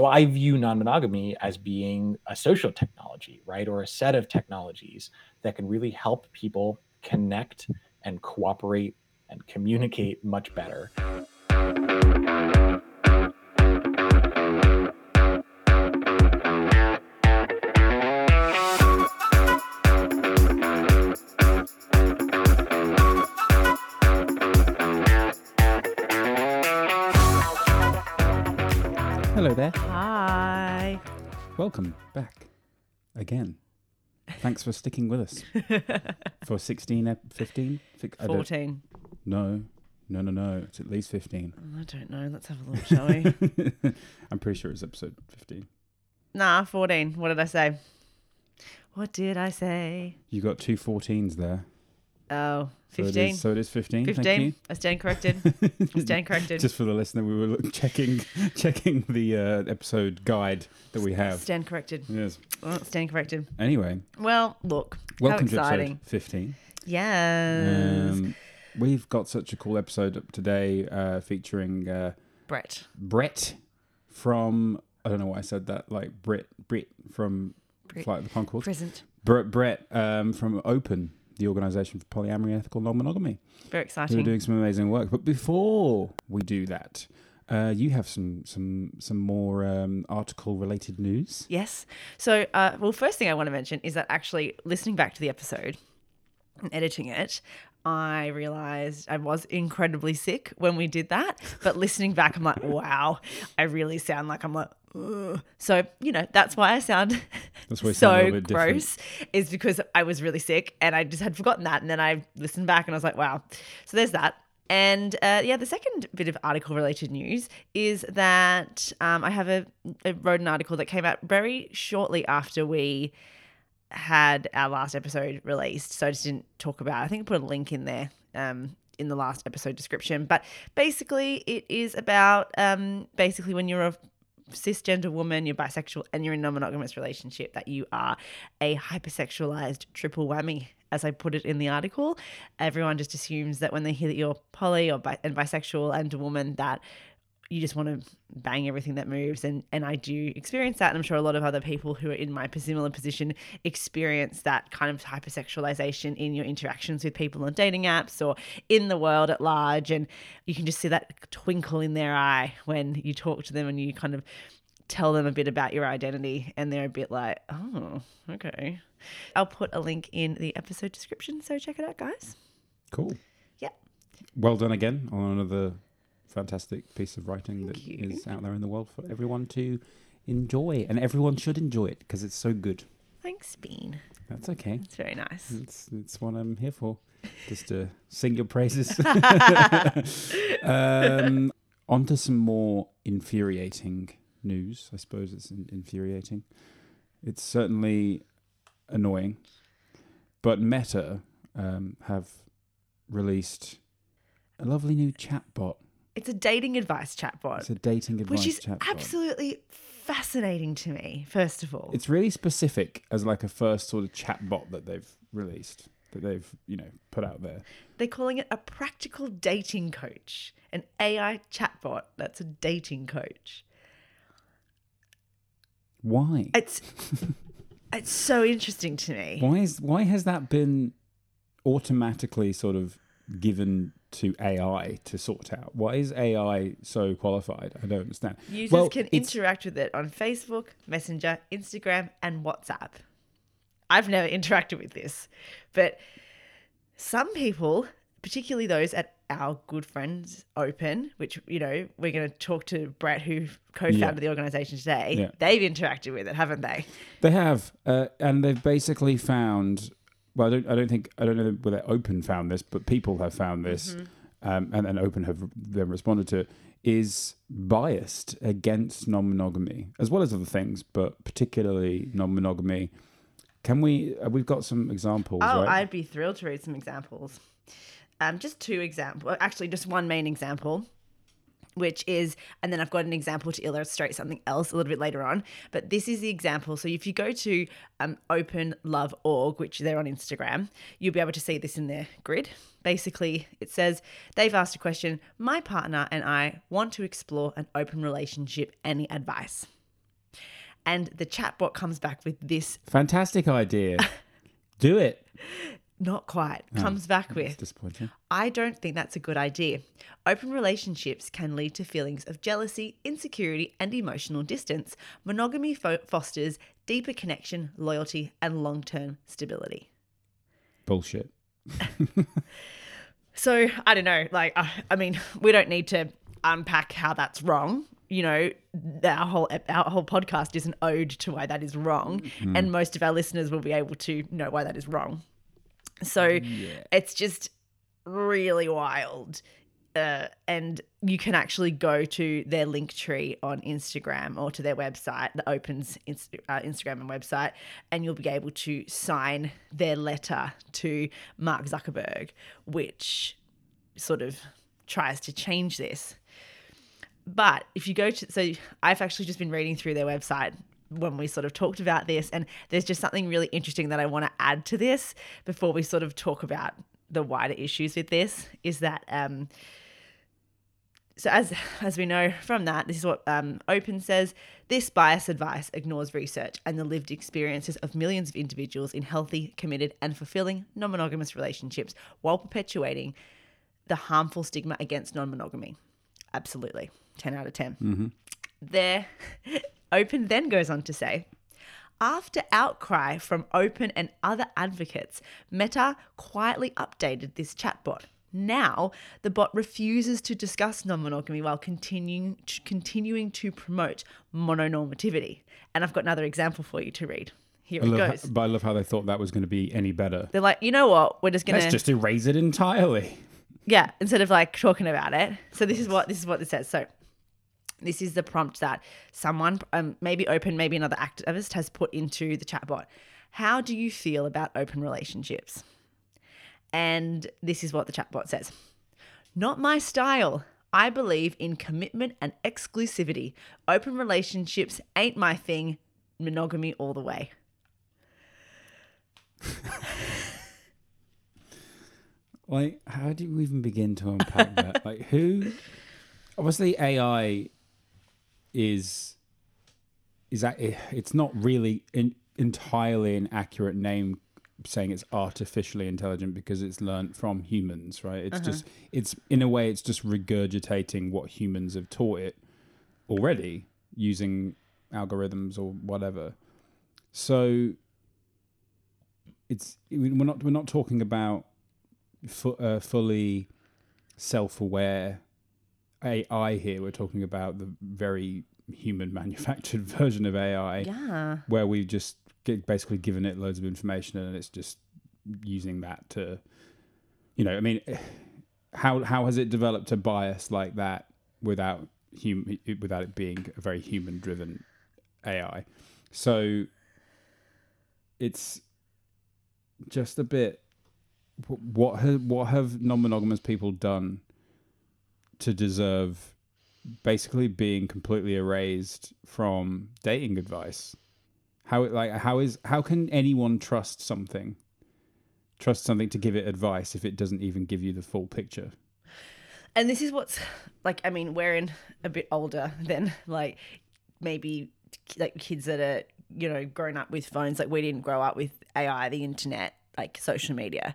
So I view non monogamy as being a social technology, right? Or a set of technologies that can really help people connect and cooperate and communicate much better. Welcome back again. Thanks for sticking with us for 16, ep- 15? Fi- I don't- 14. No, no, no, no. It's at least 15. I don't know. Let's have a look, shall we? I'm pretty sure it's episode 15. nah, 14. What did I say? What did I say? You got two 14s there. Oh, So it 15. so it is 15. 15. Thank I stand corrected. I stand corrected. Just for the listener, we were checking checking the uh, episode guide that we have. Stand corrected. Yes. Oh, stand corrected. Anyway, Well, look. welcome how to exciting. episode 15. Yes. Um, we've got such a cool episode up today uh, featuring uh, Brett. Brett from I don't know why I said that like Brit Brit from Brit. Flight of the Concord. Present. Brett Brett um, from Open, the organisation for polyamory and ethical non-monogamy, Very exciting. who are doing some amazing work. But before we do that, uh, you have some some some more um, article related news. Yes. So, uh, well, first thing I want to mention is that actually listening back to the episode and editing it, I realized I was incredibly sick when we did that. But listening back, I'm like, wow, I really sound like I'm like, Ugh. so you know that's why I sound That's why a so little different. gross is because I was really sick and I just had forgotten that, and then I listened back and I was like, wow. So there's that. And uh, yeah, the second bit of article related news is that um, I have a, I wrote an article that came out very shortly after we had our last episode released. So I just didn't talk about. it. I think I put a link in there um, in the last episode description. But basically, it is about um, basically when you're a cisgender woman, you're bisexual, and you're in a non-monogamous relationship, that you are a hypersexualized triple whammy. As I put it in the article, everyone just assumes that when they hear that you're poly or bi- and bisexual and a woman, that you just want to bang everything that moves and and I do experience that and I'm sure a lot of other people who are in my similar position experience that kind of hypersexualization in your interactions with people on dating apps or in the world at large and you can just see that twinkle in their eye when you talk to them and you kind of tell them a bit about your identity and they're a bit like oh okay I'll put a link in the episode description so check it out guys Cool. Yeah. Well done again on another fantastic piece of writing that Thank is out there in the world for everyone to enjoy, and everyone should enjoy it because it's so good. thanks Bean That's okay. it's very nice It's it's what I'm here for, just to sing your praises. um, on to some more infuriating news. I suppose it's in- infuriating. It's certainly annoying, but Meta um, have released a lovely new chatbot. It's a dating advice chatbot It's a dating advice which is chatbot. absolutely fascinating to me. First of all, It's really specific as like a first sort of chatbot that they've released, that they've you know put out there. they're calling it a practical dating coach, an AI chatbot that's a dating coach. Why? It's it's so interesting to me. Why is why has that been automatically sort of given to AI to sort out? Why is AI so qualified? I don't understand. Users Well, can it's- interact with it on Facebook, Messenger, Instagram, and WhatsApp. I've never interacted with this, but some people, particularly those at our good friends Open, which you know we're going to talk to Brett, who co-founded Yeah. the organization today. Yeah. They've interacted with it, haven't they? They have, uh, and they've basically found. Well, I don't. I don't think. I don't know whether Open found this, but people have found this, Mm-hmm. um, and then Open have then responded to it. Is biased against non-monogamy as well as other things, but particularly non-monogamy. Can we? Uh, we've got some examples. Oh, right? I'd be thrilled to read some examples. Um, just two examples. Actually, just one main example, which is, and then I've got an example to illustrate something else a little bit later on. But this is the example. So if you go to um, open-love.org, which they're on Instagram, you'll be able to see this in their grid. Basically, it says they've asked a question My partner and I want to explore an open relationship. Any advice? And the chatbot comes back with this, Fantastic idea. Do it. not quite, Oh, comes back with, disappointing. I don't think that's a good idea. Open relationships can lead to feelings of jealousy, insecurity, and emotional distance. Monogamy fo- fosters deeper connection, loyalty, and long term stability. Bullshit. So I don't know. Like, I, I mean, we don't need to unpack how that's wrong. You know, our whole our whole podcast is an ode to why that is wrong, mm-hmm. and most of our listeners will be able to know why that is wrong. So it's just really wild. Uh, and you can actually go to their link tree on Instagram or to their website, the Opens Inst- uh, Instagram and website, and you'll be able to sign their letter to Mark Zuckerberg, which sort of tries to change this. But if you go to, so I've actually just been reading through their website when we sort of talked about this, and there's just something really interesting that I want to add to this before we sort of talk about the wider issues with this. Is that um, so as as we know from that, this is what um, Open says. This bias advice ignores research and the lived experiences of millions of individuals in healthy, committed, and fulfilling non-monogamous relationships, while perpetuating the harmful stigma against non-monogamy. Absolutely, ten out of 10 There, Open then goes on to say. After outcry from Open and other advocates, Meta quietly updated this chatbot. Now, the bot refuses to discuss non-monogamy while continuing to, continuing to promote mononormativity. And I've got another example for you to read. Here I it love goes. how, but I love how they thought that was going to be any better. They're like, you know what? We're just gonna Let's just erase it entirely. yeah, instead of like talking about it. So this is what this is what it says. So this is the prompt that someone, um, maybe open, maybe another activist has put into the chatbot. How do you feel about open relationships? And this is what the chatbot says. Not my style. I believe in commitment and exclusivity. Open relationships ain't my thing. Monogamy all the way. Like, how do you even begin to unpack that? Like, who? Obviously, AI is is that it's not really in, entirely an accurate name saying it's artificially intelligent because it's learned from humans, right? It's just it's in a way it's just regurgitating what humans have taught it already using algorithms or whatever. So it's we're not we're not talking about fu- uh, fully self-aware AI here. We're talking about the very human manufactured version of AI Yeah. where we've just get, basically given it loads of information and it's just using that to, you know, I mean, how how has it developed a bias like that without hum- without it being a very human driven AI? So it's just a bit. What have what have non monogamous people done to deserve basically being completely erased from dating advice? How like how is how can anyone trust something? Trust something to give it advice if it doesn't even give you the full picture. and this is what's like i mean we're in a bit older than like maybe like kids that are you know grown up with phones like we didn't grow up with ai the internet like social media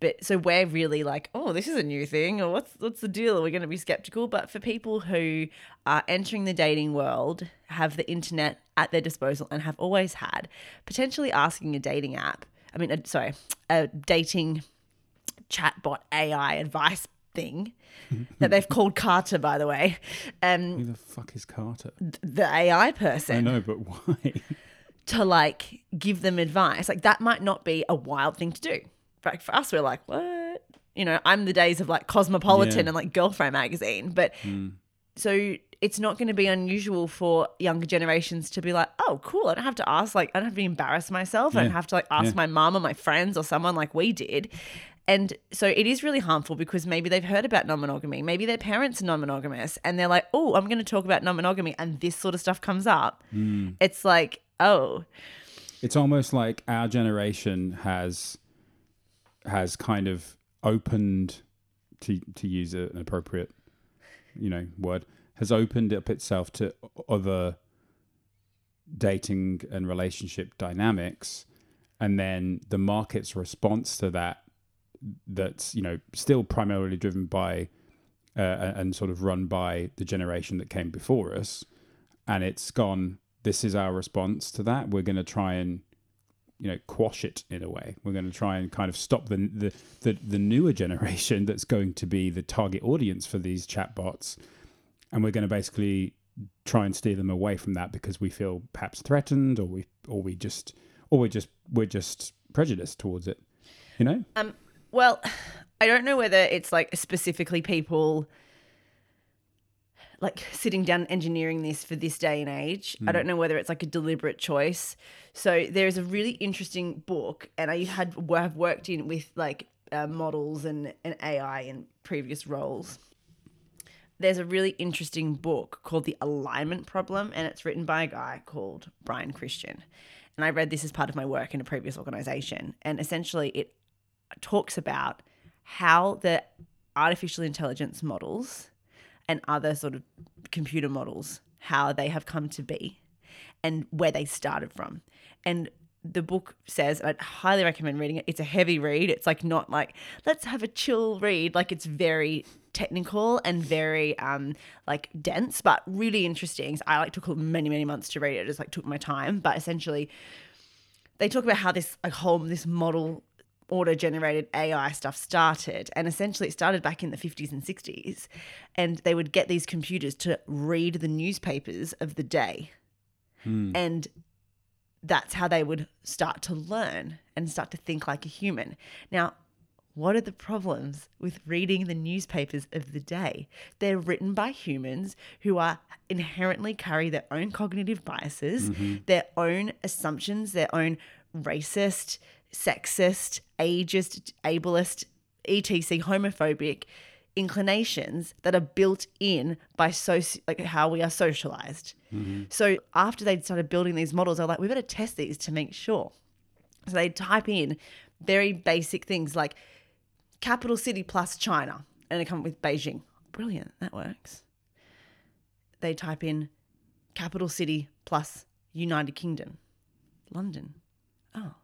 but so we're really like oh this is a new thing or what's what's the deal are we going to be skeptical but for people who are entering the dating world have the internet at their disposal and have always had potentially asking a dating app i mean uh, sorry a dating chatbot AI advice thing that they've called Carter, by the way. Um, Who the fuck is Carter? the AI person. I know, but why? to like give them advice. Like that might not be a wild thing to do. But for us, we're like, what? You know, I'm the days of like Cosmopolitan Yeah. And like Girlfriend magazine. But so it's not going to be unusual for younger generations to be like, oh, cool. I don't have to ask, like, I don't have to embarrass myself. I don't have to like ask Yeah. my mom or my friends or someone like we did. And so it is really harmful because maybe they've heard about non monogamy. Maybe their parents are non monogamous and they're like, oh, I'm going to talk about non monogamy. And this sort of stuff comes up. Hmm. It's like, oh, it's almost like our generation has has kind of opened to to use an appropriate you know word has opened up itself to other dating and relationship dynamics, and then the market's response to that that's you know still primarily driven by uh, and sort of run by the generation that came before us, and it's gone. This is our response to that. We're going to try and you know quash it in a way. We're going to try and kind of stop the, the the the newer generation that's going to be the target audience for these chatbots, and we're going to basically try and steer them away from that because we feel perhaps threatened, or we or we just or we're just we're just prejudiced towards it. You know. Um. Well, I don't know whether it's like specifically people like sitting down engineering this for this day and age. Mm. I don't know whether it's like a deliberate choice. So there's a really interesting book, and I had have worked in with like uh, models and, and AI in previous roles. There's a really interesting book called The Alignment Problem, and it's written by a guy called Brian Christian. And I read this as part of my work in a previous organization. And essentially, it talks about how the artificial intelligence models and other sort of computer models, how they have come to be and where they started from. And the book says, I'd highly recommend reading it. It's a heavy read. It's like not like, let's have a chill read. Like it's very technical and very um like dense, but really interesting. So I like took many, many months to read it. it just like took my time. But essentially they talk about how this like whole this model auto generated AI stuff started. And essentially, it started back in the 50s and 60s. And they would get these computers to read the newspapers of the day. Mm. And that's how they would start to learn and start to think like a human. Now, what are the problems with reading the newspapers of the day? They're written by humans who are inherently carry their own cognitive biases, mm-hmm. their own assumptions, their own racist, sexist, ageist, ableist, etc., homophobic inclinations that are built in by soci- like how we are socialized. Mm-hmm. So after they started building these models, they're like, we better test these to make sure. So they type in very basic things like capital city plus China, and they come up with Beijing. Brilliant, that works. They type in capital city plus United Kingdom, London. Oh,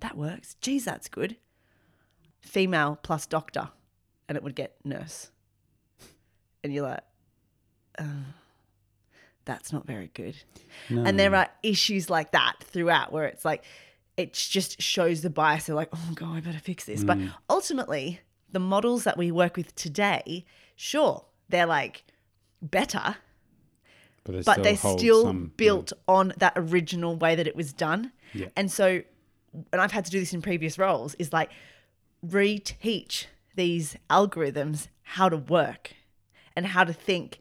that works. Geez, that's good. Female plus doctor, and it would get nurse. And you're like, oh, that's not very good. No. And there are issues like that throughout where it's like, it just shows the bias. They're like, oh, God, I better fix this. Mm. But ultimately, the models that we work with today, sure, they're like better, but, but still they're still some, built yeah. on that original way that it was done. Yeah. And so and I've had to do this in previous roles, is like reteach these algorithms how to work and how to think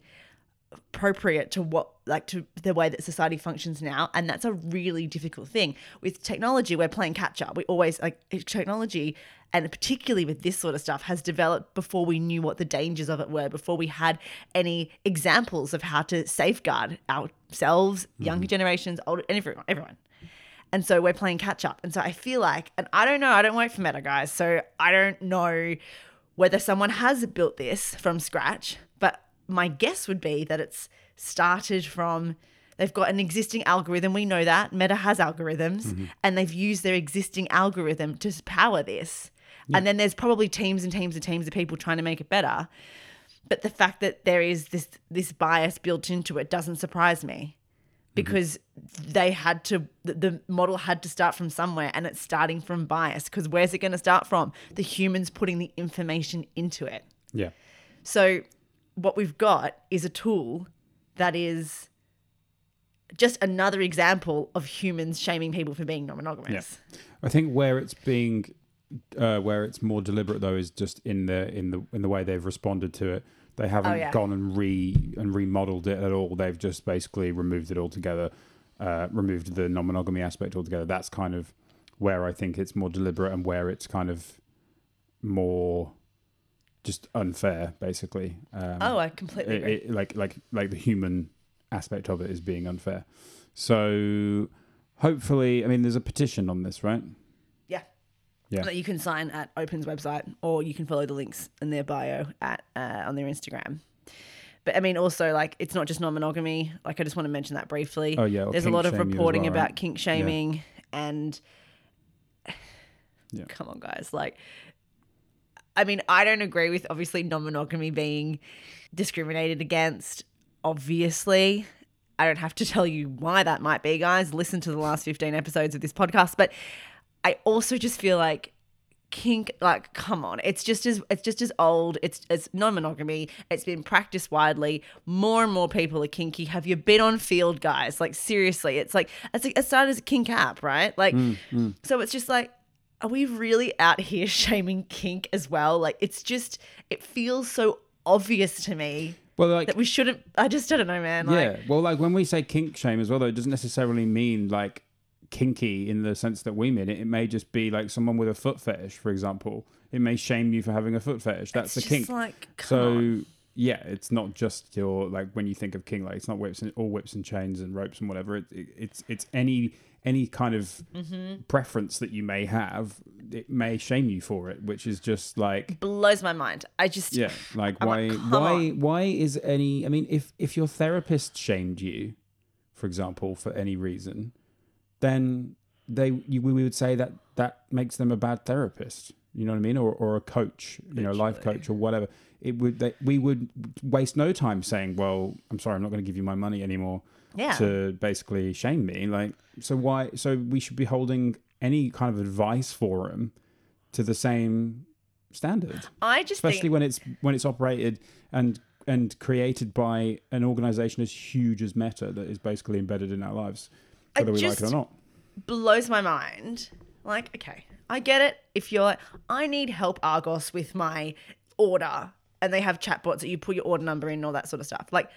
appropriate to what like to the way that society functions now and that's a really difficult thing. With technology we're playing catch up. We always like technology and particularly with this sort of stuff has developed before we knew what the dangers of it were before we had any examples of how to safeguard ourselves younger mm-hmm. generations older everyone everyone and so we're playing catch up. And so I feel like, and I don't know, I don't work for Meta, guys. So I don't know whether someone has built this from scratch, but my guess would be that it's started from they've got an existing algorithm. We know that Meta has algorithms, mm-hmm. and they've used their existing algorithm to power this. Yeah. And then there's probably teams and teams and teams of people trying to make it better. But the fact that there is this this bias built into it doesn't surprise me. Mm-hmm. because mm-hmm. they had to the model had to start from somewhere and it's starting from bias because where's it going to start from the humans putting the information into it yeah so what we've got is a tool that is just another example of humans shaming people for being non-monogamous yeah. i think where it's being uh, where it's more deliberate though is just in the in the in the way they've responded to it they haven't oh, yeah. gone and re and remodeled it at all. They've just basically removed it altogether, uh, removed the non-monogamy aspect altogether. That's kind of where I think it's more deliberate and where it's kind of more just unfair, basically. Um, oh, I completely it, it, like like like the human aspect of it is being unfair. So hopefully, I mean, there's a petition on this, right? Yeah. that you can sign at Open's website, or you can follow the links in their bio at uh, on their Instagram. But I mean, also like it's not just non-monogamy. Like I just want to mention that briefly. Oh, yeah, there's a lot of shame you as reporting well, about right? kink shaming and. Yeah. Come on, guys! Like, I mean, I don't agree with obviously non-monogamy being discriminated against. Obviously, I don't have to tell you why that might be, guys. Listen to the last 15 episodes of this podcast. But I also just feel like kink like come on it's just as it's just as old it's it's non-monogamy it's been practiced widely more and more people are kinky. Have you been on Feeld guys? Like seriously it's like it's like it started as a kink app right? Like mm, mm. so it's just like are we really out here shaming kink as well? Like it's just it feels so obvious to me Well, like that we shouldn't i just I don't know man like yeah, well, like when we say kink shame as well, though, it doesn't necessarily mean like kinky in the sense that we mean it. It may just be like someone with a foot fetish, for example. It may shame you for having a foot fetish. That's it's a kink. like so on. yeah, it's not just your like when you think of king, like it's not whips and all whips and chains and ropes and whatever. It, it, it's it's any any kind of Mm-hmm. preference that you may have. It may shame you for it, which is just like blows my mind i just yeah, like I'm why like, why on. why is any? I mean, if if your therapist shamed you, for example, for any reason, then they you, we would say that that makes them a bad therapist. You know what I mean, or or a coach, you know, life coach or whatever. It would they, we would waste no time saying, "Well, I'm sorry, I'm not going to give you my money anymore." Yeah. To basically shame me, like so why? So we should be holding any kind of advice forum to the same standard i just especially think when it's when it's operated and and created by an organization as huge as Meta that is basically embedded in our lives, whether we like it or not. blows my mind. Like, okay, I get it. If you're like, I need help, Argos, with my order, and they have chatbots that you put your order number in and all that sort of stuff. Like,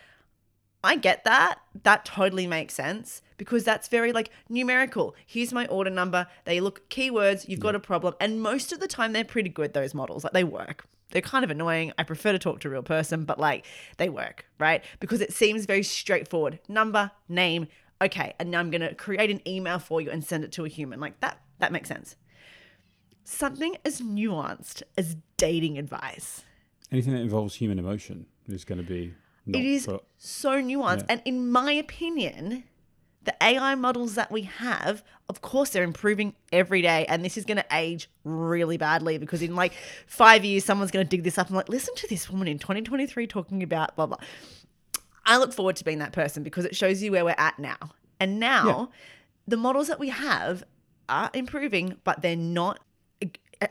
I get that. That totally makes sense because that's very like numerical. Here's my order number. They look keywords, you've got a problem. And most of the time they're pretty good, those models. Like they work. They're kind of annoying. I prefer to talk to a real person, but like they work, right? Because it seems very straightforward. Number, name, okay, and now I'm gonna create an email for you and send it to a human. Like that, that makes sense. Something as nuanced as dating advice. Anything that involves human emotion is going to be not it is put- so nuanced. Yeah. And in my opinion, the AI models that we have, of course, they're improving every day. And this is going to age really badly because in like five years, someone's going to dig this up and like, listen to this woman in 2023 talking about blah, blah. I look forward to being that person because it shows you where we're at now. And now the models that we have are improving, but they're not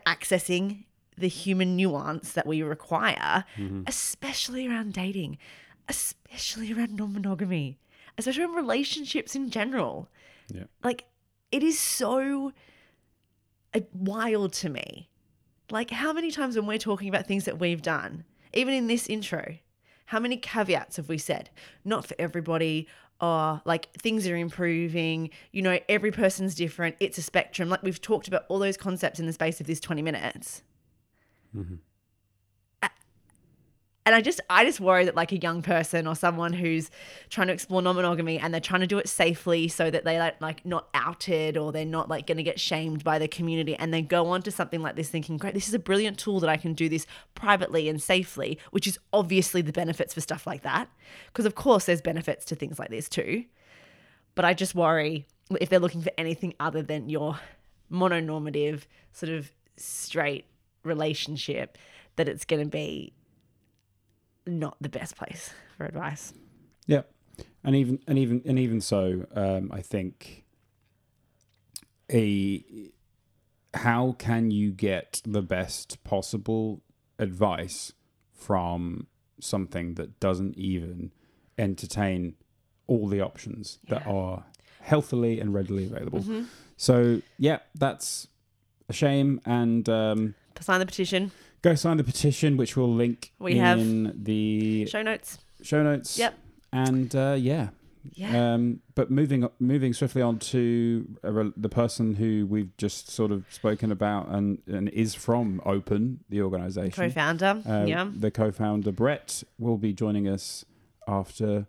accessing the human nuance that we require, especially around dating, especially around non monogamy, especially around relationships in general. Yeah. Like, it is so uh, wild to me. Like, how many times when we're talking about things that we've done, even in this intro, how many caveats have we said? Not for everybody. Or like things are improving. You know, every person's different. It's a spectrum. Like we've talked about all those concepts in the space of this 20 minutes. A- And I just, I just worry that like a young person or someone who's trying to explore non-monogamy and they're trying to do it safely so that they like like not outed or they're not like going to get shamed by the community and they go on to something like this thinking, great, this is a brilliant tool that I can do this privately and safely, which is obviously the benefits for stuff like that. Because of course there's benefits to things like this too. But I just worry if they're looking for anything other than your mononormative sort of straight relationship that it's going to be not the best place for advice. Yeah, and even and even and even so, um, I think a how can you get the best possible advice from something that doesn't even entertain all the options that are healthily and readily available? So yeah, that's a shame, and um, Sign the petition. Go sign the petition, which we'll link We have in the Show notes. show notes. Yep. And uh, yeah. Yeah. Um, but moving moving swiftly on to re- the person who we've just sort of spoken about and, and is from Open, the organisation. Co-founder. Uh, yeah. The co-founder Brett will be joining us after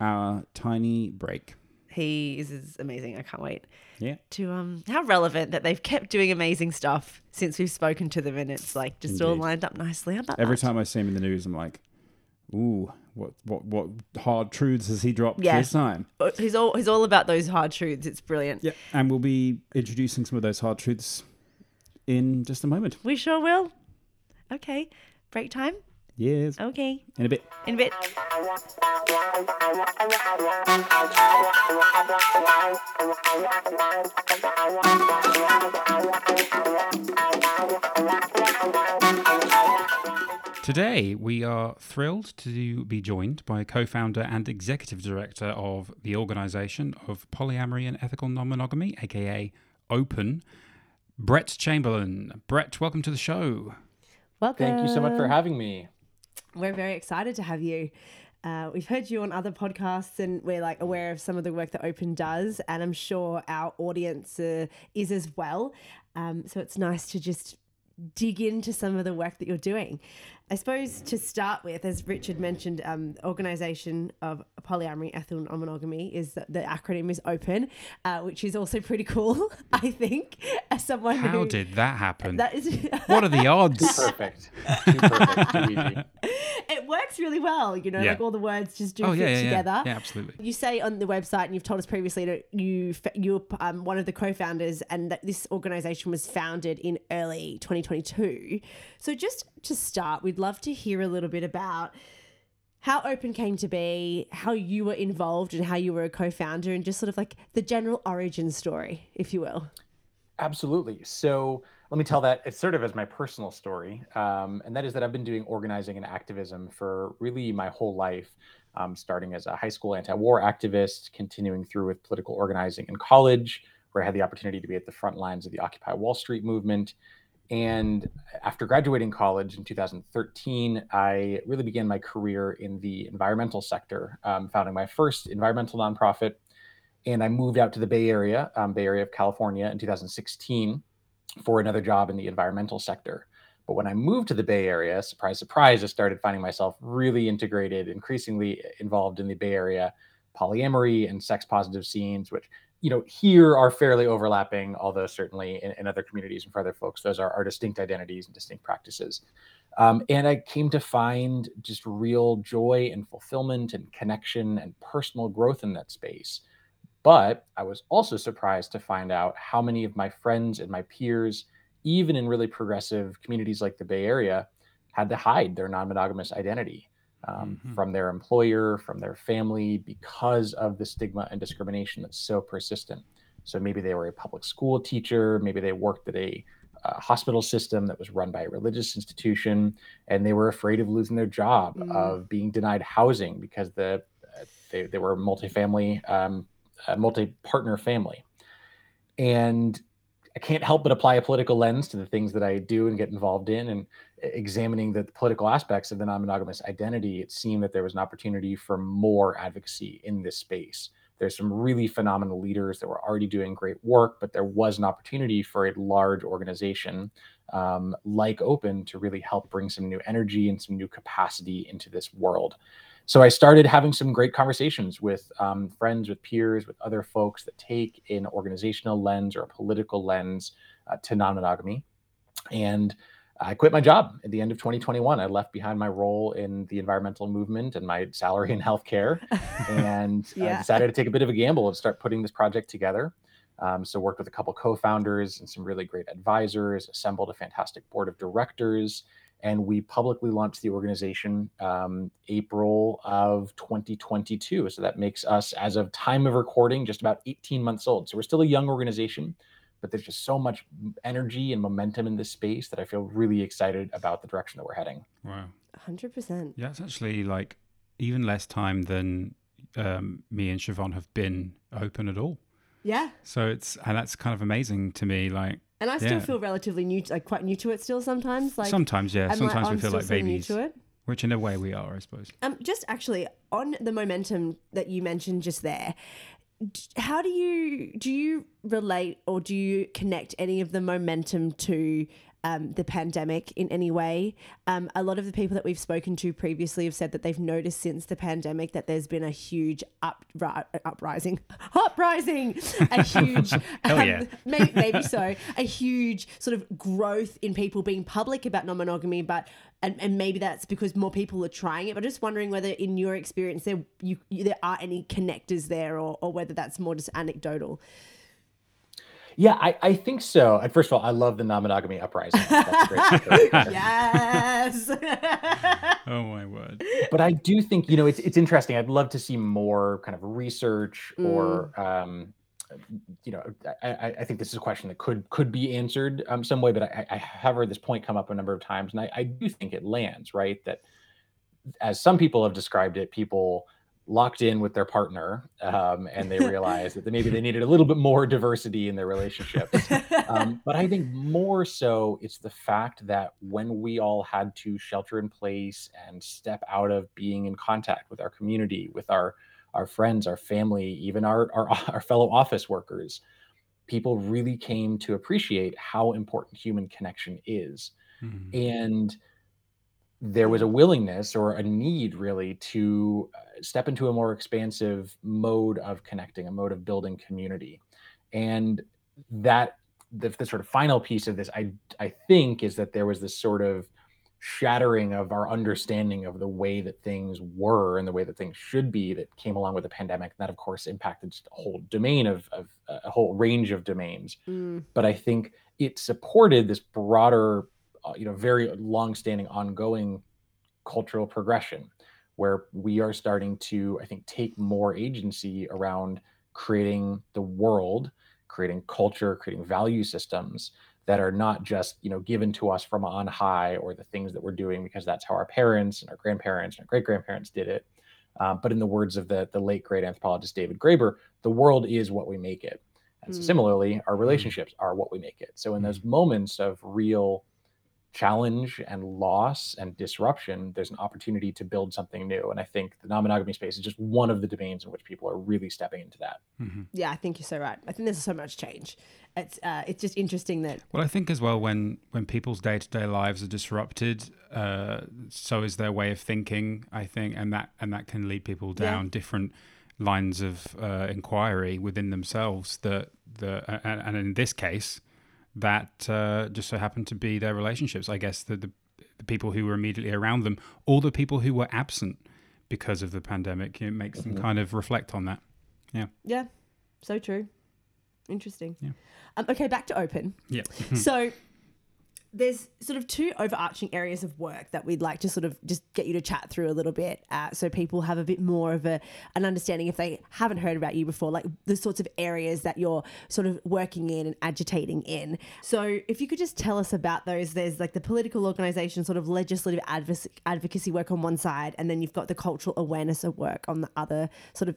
our tiny break. He is, is amazing. I can't wait Yeah. to um how relevant that they've kept doing amazing stuff since we've spoken to them and it's like just all lined up nicely. Every that? time I see him in the news, I'm like, Ooh, what what what hard truths has he dropped Yeah. this time? Uh, He's all he's all about those hard truths. It's brilliant. Yeah, and we'll be introducing some of those hard truths in just a moment. We sure will. Okay. Break time. Yes, Okay. in a bit. In a bit. Today, we are thrilled to be joined by co founder and executive director of the organization of polyamory and ethical non monogamy, aka Open, Brett Chamberlin. Brett, welcome to the show. Welcome. Thank you so much for having me. We're very excited to have you. Uh, we've heard you on other podcasts, and we're like aware of some of the work that Open does, and I'm sure our audience uh, is as well. Um, so it's nice to just dig into some of the work that you're doing. I suppose to start with, as Richard mentioned, um, organisation of polyamory, ethical non-monogamy is the, the acronym is OPEN, uh, which is also pretty cool. I think as someone How who did that happen? that is what are the odds? Perfect. Too perfect. Too easy. it works really well. You know, Yeah. like all the words just do oh, fit yeah, yeah, together. yeah. Yeah, absolutely. You say on the website, and you've told us previously that you you're um, one of the co-founders, and that this organization was founded in early 2022. So, just to start, we'd love to hear a little bit about how Open came to be, how you were involved, and how you were a co-founder, and just sort of like the general origin story, if you will. Absolutely. So let me tell that it's sort of as my personal story, um, and that is that I've been doing organizing and activism for really my whole life, um, starting as a high school anti-war activist, continuing through with political organizing in college, where I had the opportunity to be at the front lines of the Occupy Wall Street movement. And after graduating college in 2013, I really began my career in the environmental sector, um, founding my first environmental nonprofit and I moved out to the Bay Area, um, Bay Area of California, in 2016 for another job in the environmental sector. But when I moved to the Bay Area, surprise, surprise, I started finding myself really integrated, increasingly involved in the Bay Area polyamory and sex positive scenes, which you know here are fairly overlapping, although certainly in, in other communities and for other folks, those are, are distinct identities and distinct practices. Um, and I came to find just real joy and fulfillment and connection and personal growth in that space. But I was also surprised to find out how many of my friends and my peers, even in really progressive communities like the Bay Area, had to hide their non monogamous identity um, Mhm. from their employer, from their family, because of the stigma and discrimination that's so persistent. So maybe they were a public school teacher, maybe they worked at a uh, hospital system that was run by a religious institution, and they were afraid of losing their job, Mm. of being denied housing because the uh, they, they were a multifamily um, a multi-partner family and i can't help but apply a political lens to the things that i do and get involved in and examining the political aspects of the non-monogamous identity it seemed that there was an opportunity for more advocacy in this space. There's some really phenomenal leaders that were already doing great work but there was an opportunity for a large organization um, like open to really help bring some new energy and some new capacity into this world so I started having some great conversations with um, friends, with peers, with other folks that take an organizational lens or a political lens uh, to non-monogamy. And I quit my job at the end of 2021. I left behind my role in the environmental movement and my salary in healthcare, and I Yeah. decided to take a bit of a gamble and start putting this project together. Um, so worked with a couple co-founders and some really great advisors, assembled a fantastic board of directors, and we publicly launched the organization um, April of 2022. So that makes us, as of time of recording, just about 18 months old. So we're still a young organization, but there's just so much energy and momentum in this space that I feel really excited about the direction that we're heading. Wow. 100%. Yeah, it's actually like even less time than um, me and Siobhan have been open at all. Yeah. So it's and that's kind of amazing to me. Like And I still Yeah. feel relatively new, like quite new to it still sometimes. Like sometimes, yeah, I'm sometimes like, we feel like so babies, to it. which in a way we are, I suppose. Um, just actually on the momentum that you mentioned just there, how do you do you relate or do you connect any of the momentum to um, the pandemic in any way? Um, a lot of the people that we've spoken to previously have said that they've noticed since the pandemic that there's been a huge up, ri- uprising, uprising, a huge, um, yeah. maybe, maybe so, a huge sort of growth in people being public about non-monogamy, but and, and maybe that's because more people are trying it. But just wondering whether, in your experience, there you, you there are any connectors there, or, or whether that's more just anecdotal. Yeah, I, I think so. And first of all, I love the non-monogamy uprising. That's great. yes. oh my word. but I do think you know it's it's interesting. I'd love to see more kind of research or um, you know I, I I think this is a question that could could be answered um, some way, but I, I have heard this point come up a number of times, and I, I do think it lands right that as some people have described it, people locked in with their partner um, and they realized that maybe they needed a little bit more diversity in their relationships. Um, but I think more so, it's the fact that when we all had to shelter in place and step out of being in contact with our community, with our our friends, our family, even our our, our fellow office workers, people really came to appreciate how important human connection is. Mhm. And there was a willingness or a need really to uh, step into a more expansive mode of connecting, a mode of building community. And that the, the sort of final piece of this, I I think, is that there was this sort of shattering of our understanding of the way that things were and the way that things should be that came along with the pandemic. That of course impacted a whole domain of, of a whole range of domains Mm, but I think it supported this broader, you know, very long-standing, ongoing cultural progression, where we are starting to, I think, take more agency around creating the world, creating culture, creating value systems that are not just, you know, given to us from on high or the things that we're doing because that's how our parents and our grandparents and our great grandparents did it. Uh, but in the words of the the late great anthropologist David Graeber, the world is what we make it. And so Mm. similarly, our relationships are what we make it. So in those moments of real challenge and loss and disruption, there's an opportunity to build something new. And I think the non-monogamy space is just one of the domains in which people are really stepping into that. Mhm. yeah, I think you're so right. I think there's so much change. It's uh, it's just interesting that Well, I think as well when when people's day to day lives are disrupted, uh, so is their way of thinking. I think, and that and that can lead people Yeah. down different lines of uh, inquiry within themselves. That the and, and in this case, that uh, just so happened to be their relationships. I guess the, the the people who were immediately around them, or the people who were absent because of the pandemic. It makes them Mhm. kind of reflect on that. Yeah. Yeah, so true. Interesting. Yeah. Um, okay, back to open. Yeah. So there's sort of two overarching areas of work that we'd like to sort of just get you to chat through a little bit, uh, so people have a bit more of a an understanding if they haven't heard about you before, like the sorts of areas that you're sort of working in and agitating in. So if you could just tell us about those, there's like the political organisation, sort of legislative advocacy work on one side, and then you've got the cultural awareness of work on the other sort of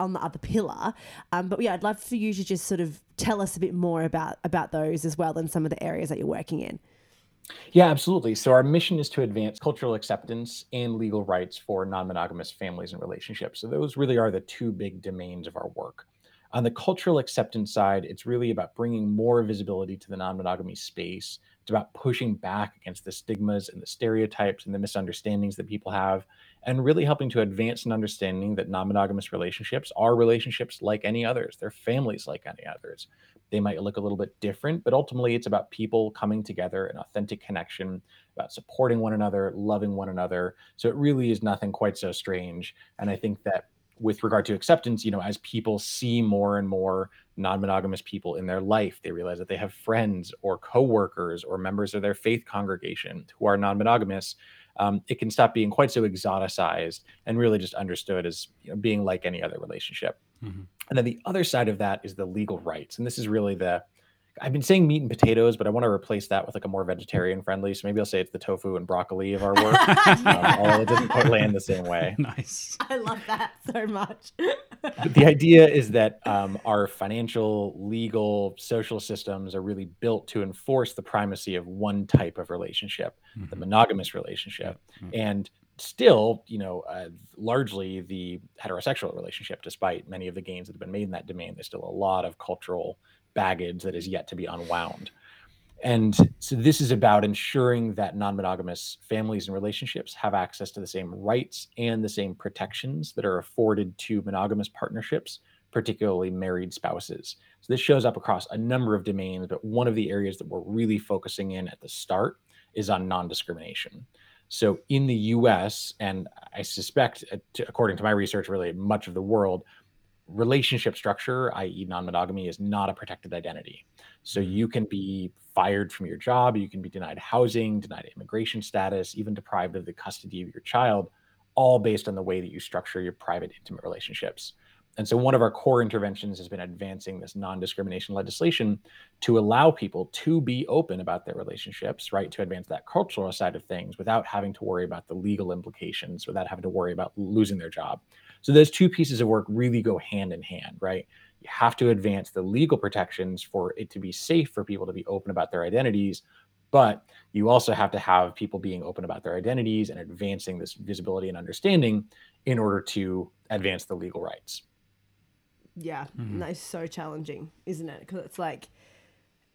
on the other pillar. Um, but yeah, I'd love for you to just sort of tell us a bit more about about those as well and some of the areas that you're working in. Yeah, absolutely. So our mission is to advance cultural acceptance and legal rights for non-monogamous families and relationships. So those really are the two big domains of our work. On the cultural acceptance side, it's really about bringing more visibility to the non-monogamy space. It's about pushing back against the stigmas and the stereotypes and the misunderstandings that people have, and really helping to advance an understanding that non-monogamous relationships are relationships like any others. They're families like any others. They might look a little bit different, but ultimately it's about people coming together in authentic connection, about supporting one another, loving one another. So it really is nothing quite so strange. And I think that with regard to acceptance, you know, as people see more and more non-monogamous people in their life, they realize that they have friends or coworkers or members of their faith congregation who are non-monogamous. Um, it can stop being quite so exoticized and really just understood as you know, being like any other relationship. Mhm. And then the other side of that is the legal rights. And this is really the I've been saying meat and potatoes, but I want to replace that with like a more vegetarian friendly. So maybe I'll say it's the tofu and broccoli of our work. um, although it doesn't quite land the same way. nice. I love that so much. But the idea is that um, our financial, legal, social systems are really built to enforce the primacy of one type of relationship, the Mhm. monogamous relationship, Mm. and still, you know, uh, largely the heterosexual relationship. Despite many of the gains that have been made in that domain, there's still a lot of cultural baggage that is yet to be unwound. And so this is about ensuring that non-monogamous families and relationships have access to the same rights and the same protections that are afforded to monogamous partnerships, particularly married spouses. So this shows up across a number of domains, but one of the areas that we're really focusing in at the start is on non-discrimination. So in the US, and I suspect, uh, according to my research, really much of the world, relationship structure, i.e., non monogamy, is not a protected identity. So Mm-hmm. you can be fired from your job, you can be denied housing, denied immigration status, even deprived of the custody of your child, all based on the way that you structure your private, intimate relationships. And so, one of our core interventions has been advancing this non discrimination legislation to allow people to be open about their relationships, right? To advance that cultural side of things without having to worry about the legal implications, without having to worry about losing their job. So, those two pieces of work really go hand in hand, right? You have to advance the legal protections for it to be safe for people to be open about their identities. But you also have to have people being open about their identities and advancing this visibility and understanding in order to advance the legal rights. Yeah, Mm-hmm. that is so challenging, isn't it? Because it's like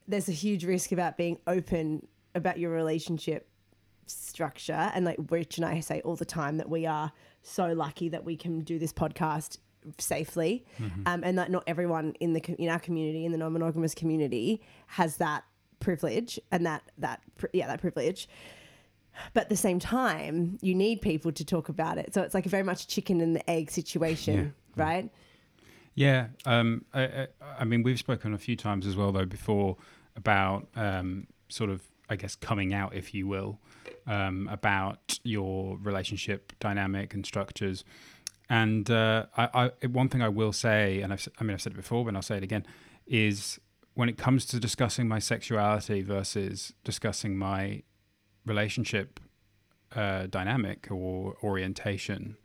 there's a huge risk about being open about your relationship structure, and like Rich and I say all the time that we are so lucky that we can do this podcast safely, Mm-hmm. um, and that not everyone in the in our community, in the non-monogamous community, has that privilege and that that yeah that privilege. But at the same time, you need people to talk about it. So it's like a very much chicken and the egg situation, right? Yeah, um, I, I, I mean, we've spoken a few times as well, though, before about um, sort of, I guess, coming out, if you will, um, about your relationship dynamic and structures. And uh, I, I, one thing I will say, and I've, I mean, I've said it before, but I'll say it again, is when it comes to discussing my sexuality versus discussing my relationship uh, dynamic or orientation,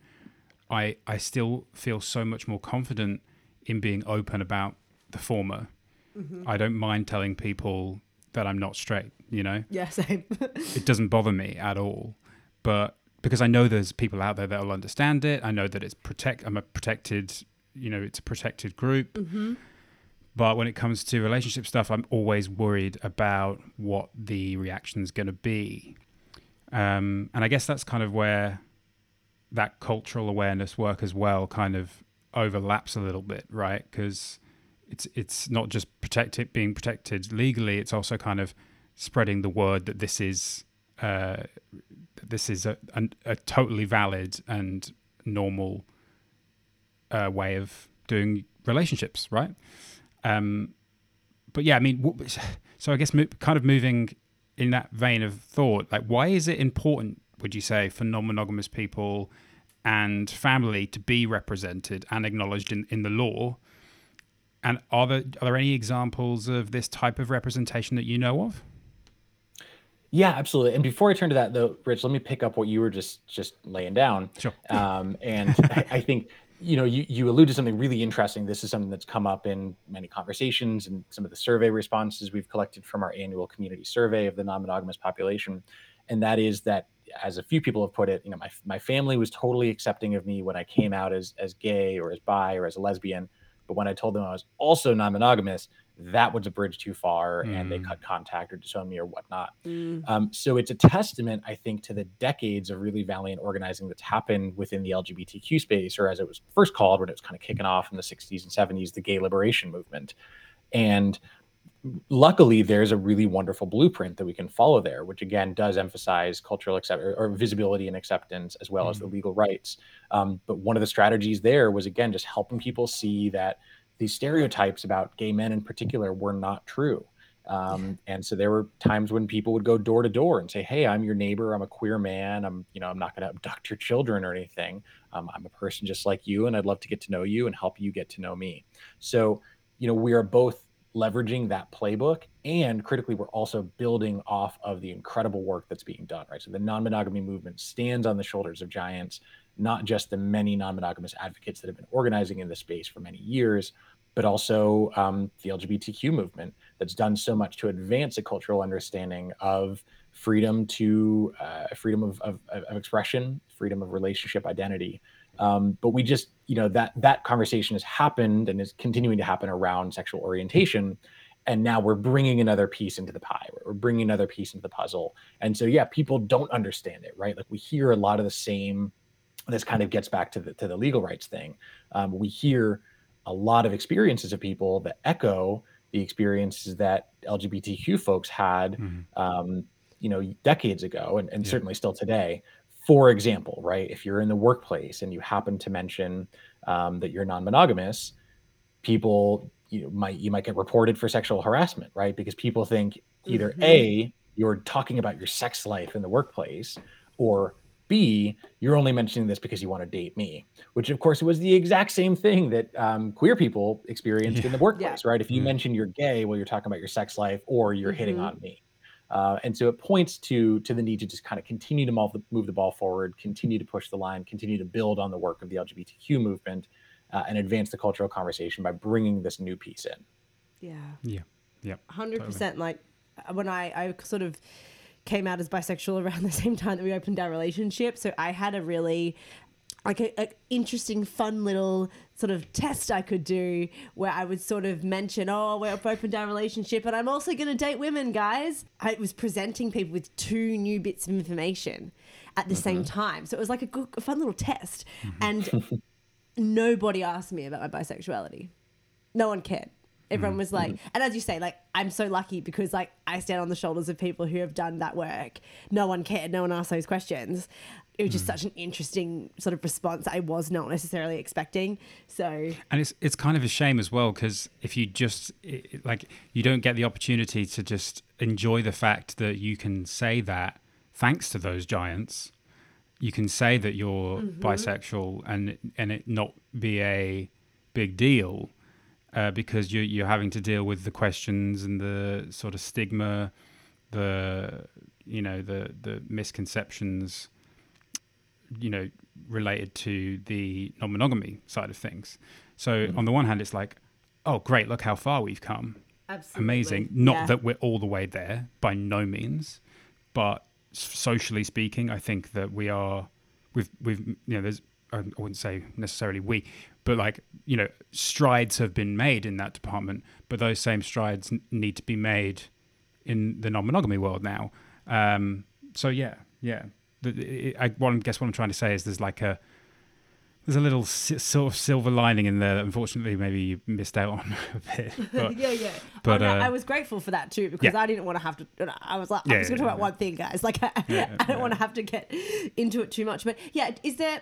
I I still feel so much more confident in being open about the former. I don't mind telling people that I'm not straight, you know? Yeah, same. It doesn't bother me at all. But because I know there's people out there that will understand it, I know that it's protect I'm a protected, you know, it's a protected group. But when it comes to relationship stuff, I'm always worried about what the reaction's going to be. Um, and I guess that's kind of where that cultural awareness work as well kind of overlaps a little bit, right? Because it's it's not just protected being protected legally; it's also kind of spreading the word that this is uh, this is a, a, a totally valid and normal uh, way of doing relationships, right? Um, but yeah, I mean, so I guess kind of moving in that vein of thought, like, why is it important, would you say, for non monogamous people and family to be represented and acknowledged in, in the law? And are there, are there any examples of this type of representation that you know of? Yeah, absolutely. And before I turn to that, though, Rich, let me pick up what you were just just laying down. Sure. Um, and I, I think you know you you alluded to something really interesting. This is something that's come up in many conversations and some of the survey responses we've collected from our annual community survey of the non-monogamous population, and that is that as a few people have put it, you know, my my family was totally accepting of me when I came out as as gay or as bi or as a lesbian, but when I told them I was also non-monogamous, that was a bridge too far, and they Mm. cut contact or disowned me or whatnot. Mm. Um, so it's a testament, I think, to the decades of really valiant organizing that's happened within the LGBTQ space, or as it was first called when it was kind of kicking off in the 60s and 70s, the gay liberation movement. And luckily, there's a really wonderful blueprint that we can follow there, which again does emphasize cultural accept or, visibility and acceptance as well as the legal rights. Um, but one of the strategies there was again just helping people see that these stereotypes about gay men in particular were not true. Um, and so there were times when people would go door to door and say, "Hey, I'm your neighbor. I'm a queer man. I'm, you know, I'm not going to abduct your children or anything. Um, I'm a person just like you, and I'd love to get to know you and help you get to know me." So, you know, we are both leveraging that playbook, and critically, we're also building off of the incredible work that's being done. Right. So the non-monogamy movement stands on the shoulders of giants, not just the many non-monogamous advocates that have been organizing in this space for many years, but also um, the LGBTQ movement that's done so much to advance a cultural understanding of freedom to uh, freedom of, of, of expression, freedom of relationship identity. Um, but we just, you know, that that conversation has happened and is continuing to happen around sexual orientation. And now we're bringing another piece into the pie. We're bringing another piece into the puzzle. And so, yeah, people don't understand it, right? Like we hear a lot of the same. This kind of gets back to the to the legal rights thing. Um, we hear a lot of experiences of people that echo the experiences that LGBTQ folks had, Mhm. um, you know decades ago and, and Yeah. certainly still today for example right if you're in the workplace and you happen to mention um, that you're non-monogamous people you know, might you might get reported for sexual harassment right because people think either Mhm. a you're talking about your sex life in the workplace or b you're only mentioning this because you want to date me which of course was the exact same thing that um, queer people experienced in the workplace right if you Yeah. mention you're gay well you're talking about your sex life or you're hitting Mhm. on me uh, and so it points to to the need to just kind of continue to move the, move the ball forward, continue to push the line, continue to build on the work of the LGBTQ movement, uh, and advance the cultural conversation by bringing this new piece in. Yeah. Yeah. Yep. hundred totally. percent. Like uh, when I I sort of came out as bisexual around the same time that we opened our relationship, so I had a really like a, a interesting, fun little sort of test I could do where I would sort of mention, "Oh, we've opened our relationship, and I'm also going to date women, guys." I was presenting people with two new bits of information at the same mm-hmm. time, so it was like a, good, a fun little test, mm-hmm. and nobody asked me about my bisexuality. No one cared. Everyone was mm-hmm. like, and as you say, like, I'm so lucky because, like, I stand on the shoulders of people who have done that work. No one cared. No one asked those questions. It was just such an interesting sort of response I was not necessarily expecting. So, And it's it's kind of a shame as well because if you just i- i- like you don't get the opportunity to just enjoy the fact that you can say that thanks to those giants, you can say that you're bisexual and and it not be a big deal uh, because you you're having to deal with the questions and the sort of stigma, the you know the the misconceptions you know related to the non-monogamy side of things. So on the one hand it's like oh great look how far we've come. Absolutely. amazing. Not Yeah. that we're all the way there by no means but socially speaking i think that we are we've we've you know there's i wouldn't say necessarily we but like you know strides have been made in that department but those same strides n- need to be made in the non-monogamy world now. Um so yeah yeah. the, I, guess what I'm trying to say is there's like a there's a little sort of silver lining in there. that Unfortunately, maybe you missed out on a bit. But yeah, yeah. but, oh, no, uh, I was grateful for that too because Yeah. I didn't want to have to. I was like, I'm just going to yeah, talk about one thing, guys. Like, I, Yeah, I don't yeah. want to have to get into it too much. But yeah, is there?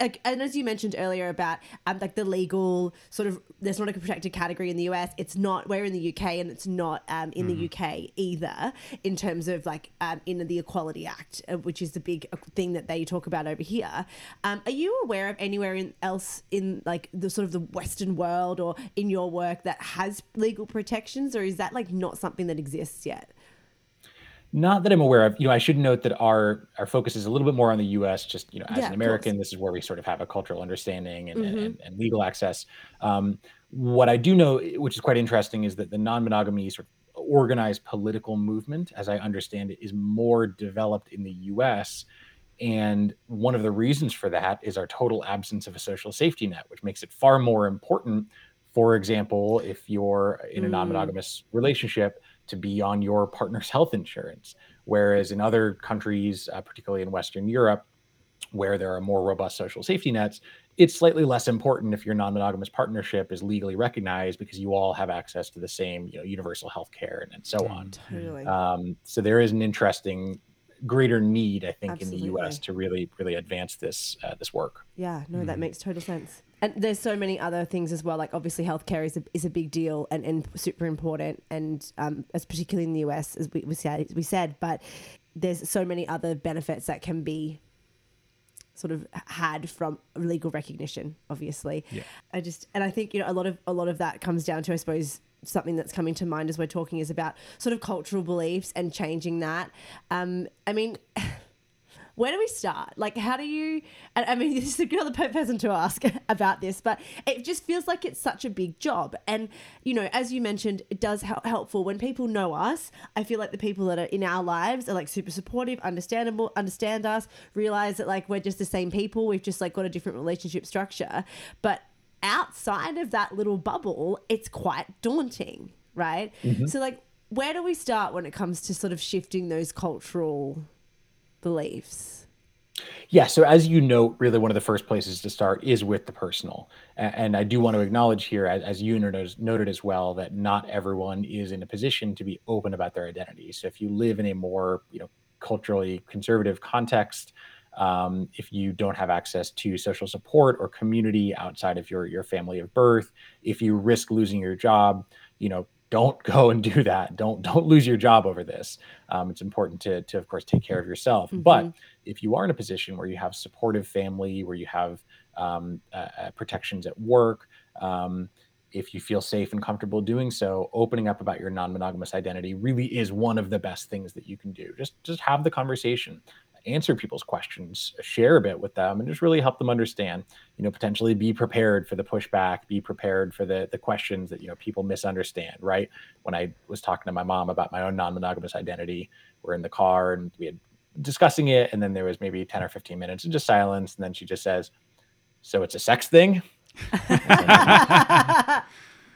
Like, And as you mentioned earlier about um, like the legal sort of, there's not a protected category in the US. It's not. We're in the UK, and it's not um, in the UK either. In terms of like um, in the Equality Act, uh, which is the big uh, thing that they talk about over here. Um, are you aware of anywhere in, else in like the sort of the Western world or in your work that has legal protections, or is that like not something that exists yet? Not that I'm aware of. You know, I should note that our our focus is a little bit more on the U.S. Just you know, as Yeah, an American, this is where we sort of have a cultural understanding and, Mhm. and, and legal access. Um, what I do know, which is quite interesting, is that the non-monogamy sort of organized political movement, as I understand it, is more developed in the U.S. And one of the reasons for that is our total absence of a social safety net, which makes it far more important. For example, if you're in a Mm. non-monogamous relationship, to be on your partner's health insurance. Whereas in other countries, uh, particularly in Western Europe, where there are more robust social safety nets, it's slightly less important if your non-monogamous partnership is legally recognized because you all have access to the same, you know, universal health care and, and so on. Totally. Um, so there is an interesting, greater need, I think, in the U.S. to really, really advance this uh, this work. Yeah, no, Mm. that makes total sense. And there's so many other things as well. Like obviously, healthcare is a, is a big deal and, and super important, and um, as particularly in the US, as we, we said, we said. But there's so many other benefits that can be sort of had from legal recognition. Obviously, Yeah. I just and I think you know a lot of a lot of that comes down to I suppose something that's coming to mind as we're talking is about sort of cultural beliefs and changing that. Um, I mean. where do we start? Like, how do you? and I mean, this is a good other person to ask about this, but it just feels like it's such a big job. And you know, as you mentioned, it does help helpful when people know us. I feel like the people that are in our lives are like super supportive, understandable, understand us, realize that like we're just the same people. We've just like got a different relationship structure, but outside of that little bubble, it's quite daunting, right? Mm-hmm. So, like, where do we start when it comes to sort of shifting those cultural beliefs? Yeah, so as you note, really one of the first places to start is with the personal. And I do want to acknowledge here, as, you noted as well, that not everyone is in a position to be open about their identity. So if you live in a more, you know, culturally conservative context, um, if you don't have access to social support or community outside of your your family of birth, if you risk losing your job, you know, don't go and do that. Don't don't lose your job over this. Um, it's important to to of course take care of yourself. Mhm. But if you are in a position where you have supportive family, where you have um, uh, uh, protections at work, um, if you feel safe and comfortable doing so, opening up about your non-monogamous identity really is one of the best things that you can do. Just just have the conversation, answer people's questions, share a bit with them, and just really help them understand. You know, potentially be prepared for the pushback, be prepared for the the questions that you know people misunderstand. Right? When I was talking to my mom about my own non-monogamous identity, we're in the car and we had discussing it, and then there was maybe ten or fifteen minutes of just silence, and then she just says, "So it's a sex thing."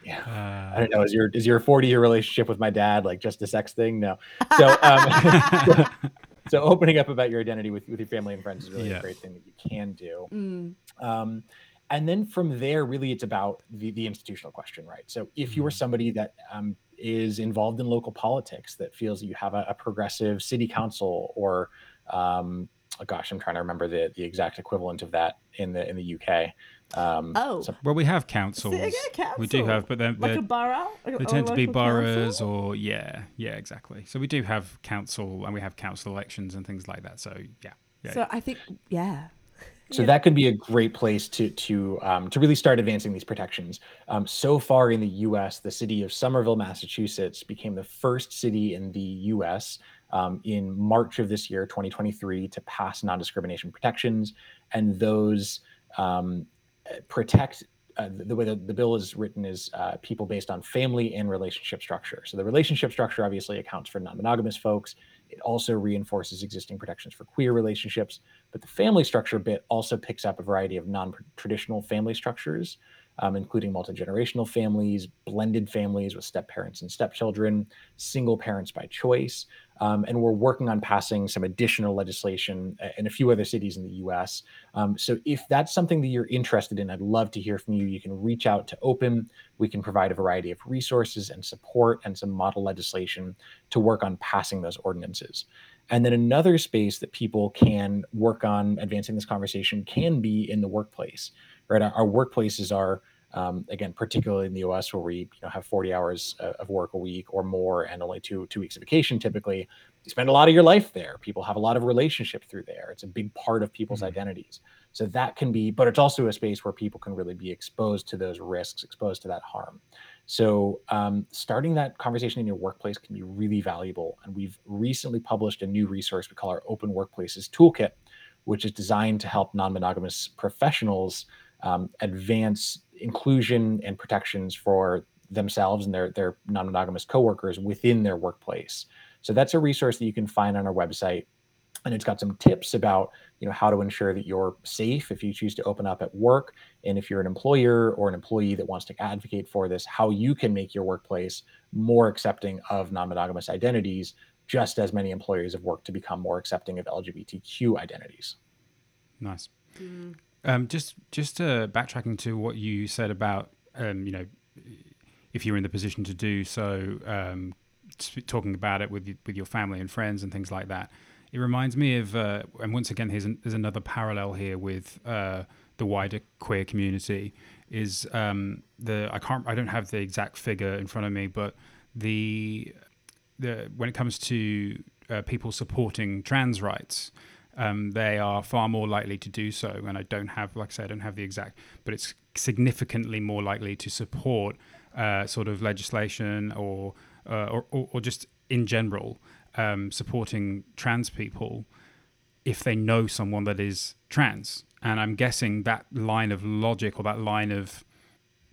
Yeah. I Uh, don't know. Is your is your 40 year relationship with my dad like just a sex thing? No. So um, so opening up about your identity with, with your family and friends is really Yeah. a great thing that you can do. Mm. Um, and then from there, really, it's about the, the institutional question, right? So if you are Mhm. somebody that um, is involved in local politics, that feels that you have a, a progressive city council, or um, oh gosh, I'm trying to remember the the exact equivalent of that in the in the UK. Um, Oh. so- well, we have So, councils. yeah, We do have, but then like they're- a borough. or- they or tend to be local council? boroughs or yeah, yeah, exactly. So we do have council and we have council elections and things like that. So yeah, yeah. So I think, yeah. So Yeah. that could be a great place to to um, to really start advancing these protections. Um, so far in the U.S., the city of Somerville, Massachusetts, became the first city in the U.S. Um, in March of this year, 2023, to pass non-discrimination protections, and those um, protect. Uh, the way the, the bill is written is uh, people based on family and relationship structure. So the relationship structure obviously accounts for non-monogamous folks. It also reinforces existing protections for queer relationships but the family structure bit also picks up a variety of non-traditional family structures, um, including multi-generational families, blended families with step parents and stepchildren, single parents by choice. Um, and we're working on passing some additional legislation uh, in a few other cities in the US. Um, so if that's something that you're interested in, I'd love to hear from you. You can reach out to Open. We can provide a variety of resources and support and some model legislation to work on passing those ordinances. And then another space that people can work on advancing this conversation can be in the workplace, right? Our, our workplaces are, um, again, particularly in the US, where we you know have 40 hours uh, of work a week or more, and only two two weeks of vacation. Typically, you spend a lot of your life there. People have a lot of relationship through there. It's a big part of people's Mhm. identities. So that can be, but it's also a space where people can really be exposed to those risks, exposed to that harm. So, um, starting that conversation in your workplace can be really valuable. And we've recently published a new resource we call our Open Workplaces Toolkit, which is designed to help non monogamous professionals um, advance inclusion and protections for themselves and their, their non monogamous coworkers within their workplace. So, that's a resource that you can find on our website. And it's got some tips about you know how to ensure that you're safe if you choose to open up at work and if you're an employer or an employee that wants to advocate for this, how you can make your workplace more accepting of non monogamous identities, just as many employers have worked to become more accepting of LGBTQ identities. Nice. Mm. Um, just just uh, backtracking to what you said about um, you know if you're in the position to do so, um, talking about it with with your family and friends and things like that. It reminds me of, uh, and once again, here's an, there's another parallel here with uh, the wider queer community. Is um, the I can't I don't have the exact figure in front of me, but the the when it comes to uh, people supporting trans rights, um, they are far more likely to do so. And I don't have, like I said, I don't have the exact, but it's significantly more likely to support uh, sort of legislation or, uh, or, or or just in general um, supporting trans people if they know someone that is trans. And I'm guessing that line of logic or that line of,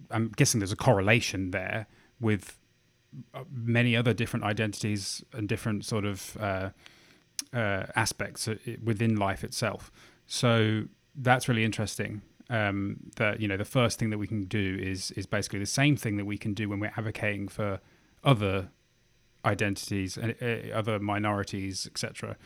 I'm guessing there's a correlation there with uh, many other different identities and different sort of uh, uh, aspects uh, within life itself. So that's really interesting. Um, that you know, the first thing that we can do is is basically the same thing that we can do when we're advocating for other identities and uh, other minorities, etc.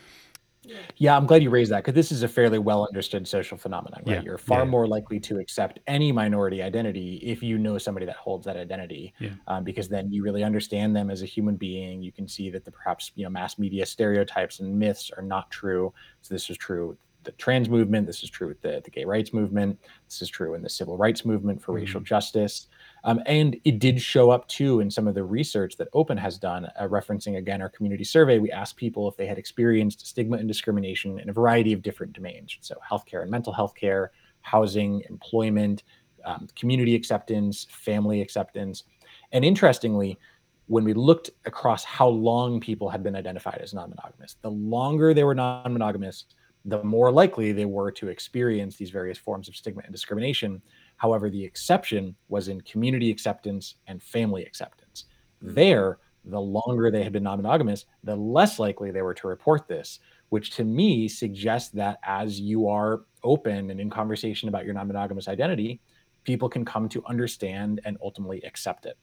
Yeah, I'm glad you raised that because this is a fairly well understood social phenomenon, right? Yeah, You're far yeah. more likely to accept any minority identity if you know somebody that holds that identity, Yeah. um, because then you really understand them as a human being. You can see that the perhaps you know mass media stereotypes and myths are not true. So this is true with the trans movement. This is true with the, the gay rights movement. This is true in the civil rights movement for racial Mhm. justice. Um, and it did show up too in some of the research that Open has done, uh, referencing again our community survey. We asked people if they had experienced stigma and discrimination in a variety of different domains. So, healthcare and mental health care, housing, employment, um, community acceptance, family acceptance. And interestingly, when we looked across how long people had been identified as non monogamous, the longer they were non monogamous, the more likely they were to experience these various forms of stigma and discrimination. However, the exception was in community acceptance and family acceptance. Hmm. There, the longer they had been non monogamous, the less likely they were to report this, which to me suggests that as you are open and in conversation about your non monogamous identity, people can come to understand and ultimately accept it.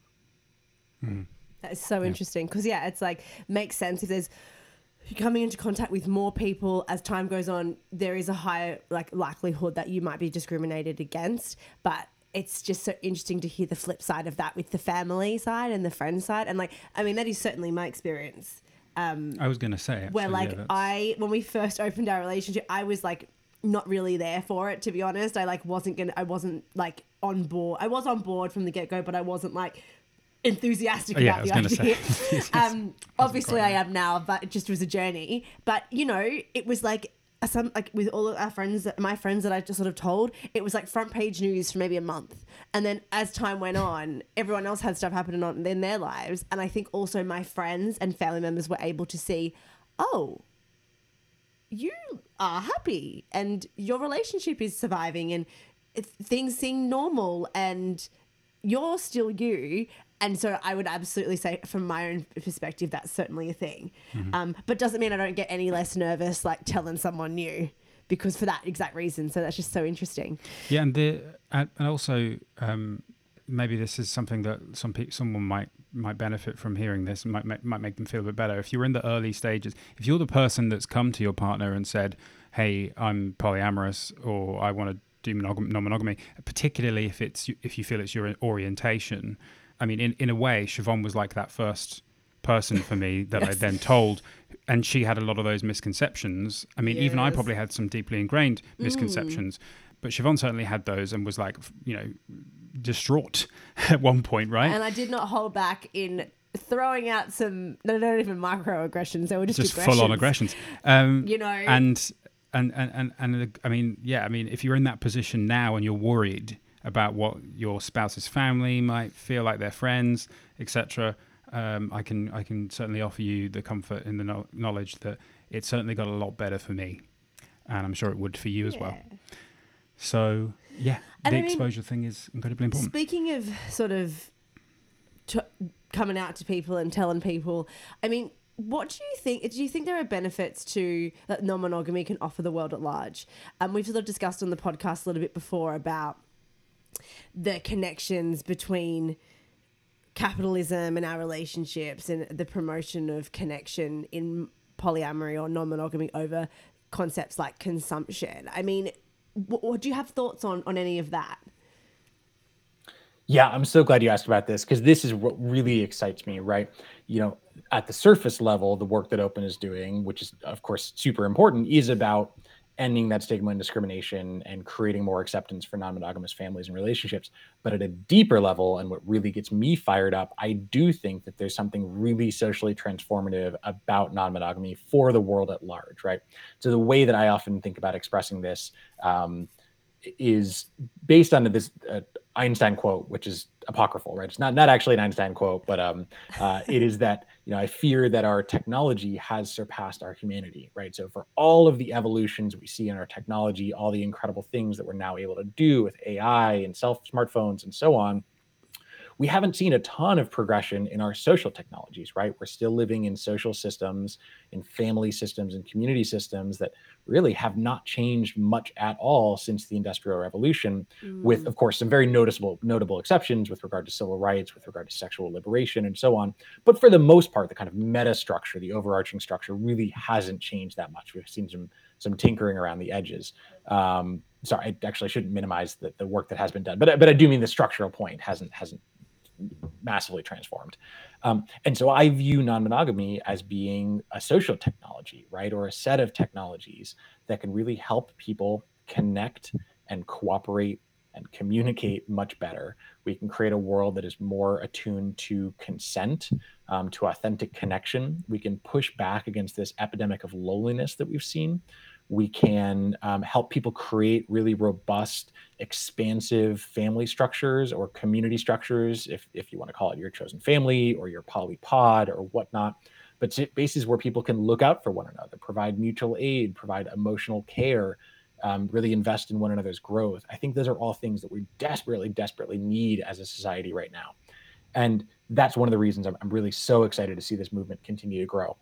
Hmm. That is so Yeah. interesting because yeah, it's like makes sense if there's you're coming into contact with more people as time goes on. There is a higher like likelihood that you might be discriminated against, but it's just so interesting to hear the flip side of that with the family side and the friend side, and like I mean that is certainly my experience. Um, I was going to say, where like yeah, I when we first opened our relationship, I was like not really there for it to be honest. I like wasn't gonna I wasn't like on board. I was on board from the get go, but I wasn't like enthusiastic yeah, about I the idea. say. um obviously I am now, but it just was a journey. But you know, it was like uh, some like with all of our friends that my friends that I just sort of told, it was like front page news for maybe a month. And then as time went on, everyone else had stuff happening on in their lives. And I think also my friends and family members were able to see, oh, you are happy and your relationship is surviving and things seem normal and you're still you. And so I would absolutely say, from my own perspective, that's certainly a thing. Um, but doesn't mean I don't get any less nervous like telling someone new because for that exact reason. So that's just so interesting. Yeah, and the and also um, maybe this is something that some people, someone might might benefit from hearing this and might make, might make them feel a bit better. If you're in the early stages, if you're the person that's come to your partner and said, "Hey, I'm polyamorous," or "I want to do monogam- non-monogamy," particularly if it's if you feel it's your orientation. I mean, in in a way, Siobhan was like that first person for me that I then told, and she had a lot of those misconceptions. I mean, even I probably had some deeply ingrained misconceptions, but Siobhan certainly had those and was like, you know, distraught at one point, right? And I did not hold back in throwing out some, no, not even microaggressions. They were just, Just full on aggressions. Um, You know? and and and and and I mean, yeah, I mean, if you're in that position now and you're worried about what your spouse's family might feel like their friends, etc., um, I can I can certainly offer you the comfort in the no- knowledge that it certainly got a lot better for me, and I'm sure it would for you as well. So yeah, And the I mean, exposure thing is incredibly important. Speaking of sort of t- coming out to people and telling people, I mean, what do you think? Do you think there are benefits to that non-monogamy can offer the world at large? Um, we've sort of discussed on the podcast a little bit before about the connections between capitalism and our relationships and the promotion of connection in polyamory or non-monogamy over concepts like consumption. I mean, what, do you have thoughts on on any of that? Yeah, I'm so glad you asked about this because this is what really excites me, right? You know, at the surface level, the work that Open is doing, which is, of course, super important, is about ending that stigma and discrimination and creating more acceptance for non monogamous families and relationships. But at a deeper level, and what really gets me fired up, I do think that there's something really socially transformative about non monogamy for the world at large, right? So, the way that I often think about expressing this, um, is based on this uh, Einstein quote, which is apocryphal, right? It's not not actually an Einstein quote, but um, uh, it is that you know I fear that our technology has surpassed our humanity, right? So for all of the evolutions we see in our technology, all the incredible things that we're now able to do with AI and self smartphones and so on, we haven't seen a ton of progression in our social technologies, right? We're still living in social systems, in family systems, and community systems that really have not changed much at all since the Industrial Revolution, mm. with, of course, some very noticeable notable exceptions with regard to civil rights, with regard to sexual liberation, and so on. But for the most part, the kind of meta structure, the overarching structure, really hasn't changed that much. We've seen some some tinkering around the edges. Um, sorry, I actually shouldn't minimize the, the work that has been done, but but I do mean the structural point hasn't hasn't massively transformed. Um, and so I view non-monogamy as being a social technology, right, or a set of technologies that can really help people connect and cooperate and communicate much better. We can create a world that is more attuned to consent, um, to authentic connection. We can push back against this epidemic of loneliness that we've seen, we can um, help people create really robust, expansive family structures or community structures, if, if you want to call it your chosen family or your polypod or whatnot. But bases where people can look out for one another, provide mutual aid, provide emotional care, um, really invest in one another's growth. I think those are all things that we desperately, desperately need as a society right now. And that's one of the reasons I'm, I'm really so excited to see this movement continue to grow.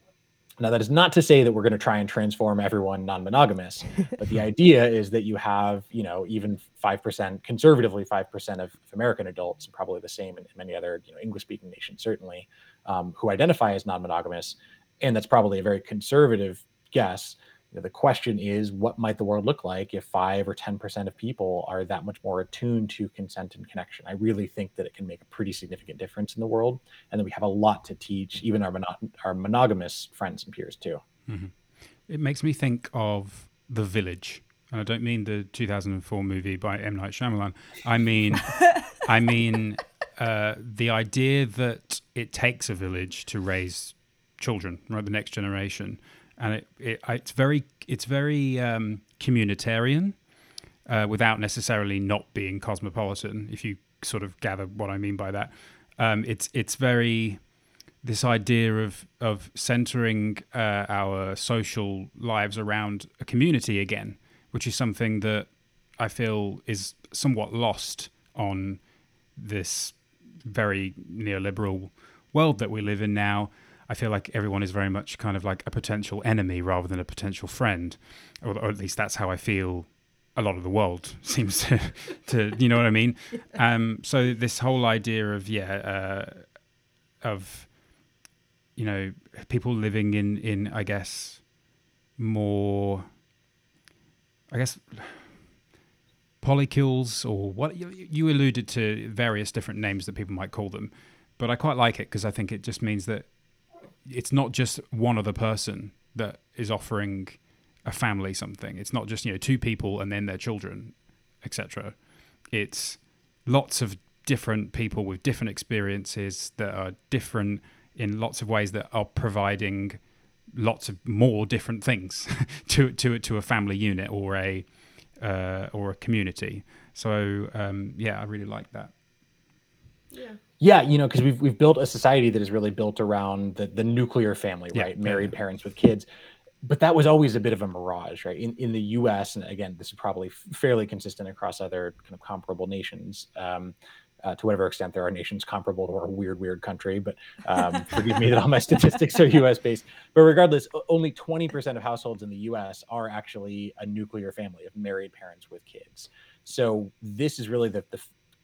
Now, that is not to say that we're going to try and transform everyone non-monogamous, but the idea is that you have, you know, even five percent, conservatively five percent of American adults, and probably the same in, many other, you know, English-speaking nations, certainly, um, who identify as non-monogamous, and that's probably a very conservative guess you know, the question is what might the world look like if 5 or 10% of people are that much more attuned to consent and connection i really think that it can make a pretty significant difference in the world and that we have a lot to teach even our, mono- our monogamous friends and peers too mm-hmm. it makes me think of the village and i don't mean the 2004 movie by m night Shyamalan. i mean i mean uh, the idea that it takes a village to raise children right the next generation and it, it it's very it's very um, communitarian uh, without necessarily not being cosmopolitan. If you sort of gather what I mean by that, um, it's it's very this idea of of centering uh, our social lives around a community again, which is something that I feel is somewhat lost on this very neoliberal world that we live in now. I feel like everyone is very much kind of like a potential enemy rather than a potential friend, or, or at least that's how I feel. A lot of the world seems to, to you know what I mean. Um, so this whole idea of yeah, uh, of you know people living in in I guess more, I guess polycules or what you, you alluded to various different names that people might call them, but I quite like it because I think it just means that it's not just one other person that is offering a family something. It's not just you know two people and then their children, etc. It's lots of different people with different experiences that are different in lots of ways that are providing lots of more different things to to to a family unit or a uh, or a community. So um, yeah, I really like that. Yeah. Yeah, you know, because we've we've built a society that is really built around the the nuclear family, right? Yeah, Married parents with kids. But that was always a bit of a mirage, right? In in the U.S. and again, this is probably fairly consistent across other kind of comparable nations. Um, uh, to whatever extent there are nations comparable to our weird, weird country, but um, forgive me that all my statistics are U.S. based. But regardless, only 20% of households in the U.S. are actually a nuclear family of married parents with kids. So this is really the, the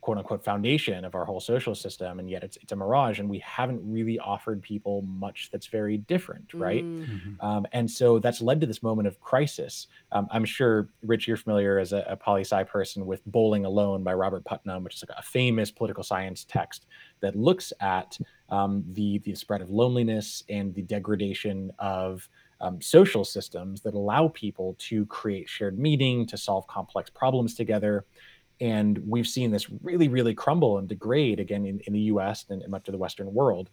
quote unquote foundation of our whole social system and yet it's it's a mirage and we haven't really offered people much that's very different right mm. mm-hmm. um, and so that's led to this moment of crisis um, i'm sure rich you're familiar as a, a poli sci person with bowling alone by robert putnam which is like a famous political science text that looks at um, the the spread of loneliness and the degradation of um, social systems that allow people to create shared meaning to solve complex problems together and we've seen this really, really crumble and degrade again in, in the US and, much of the Western world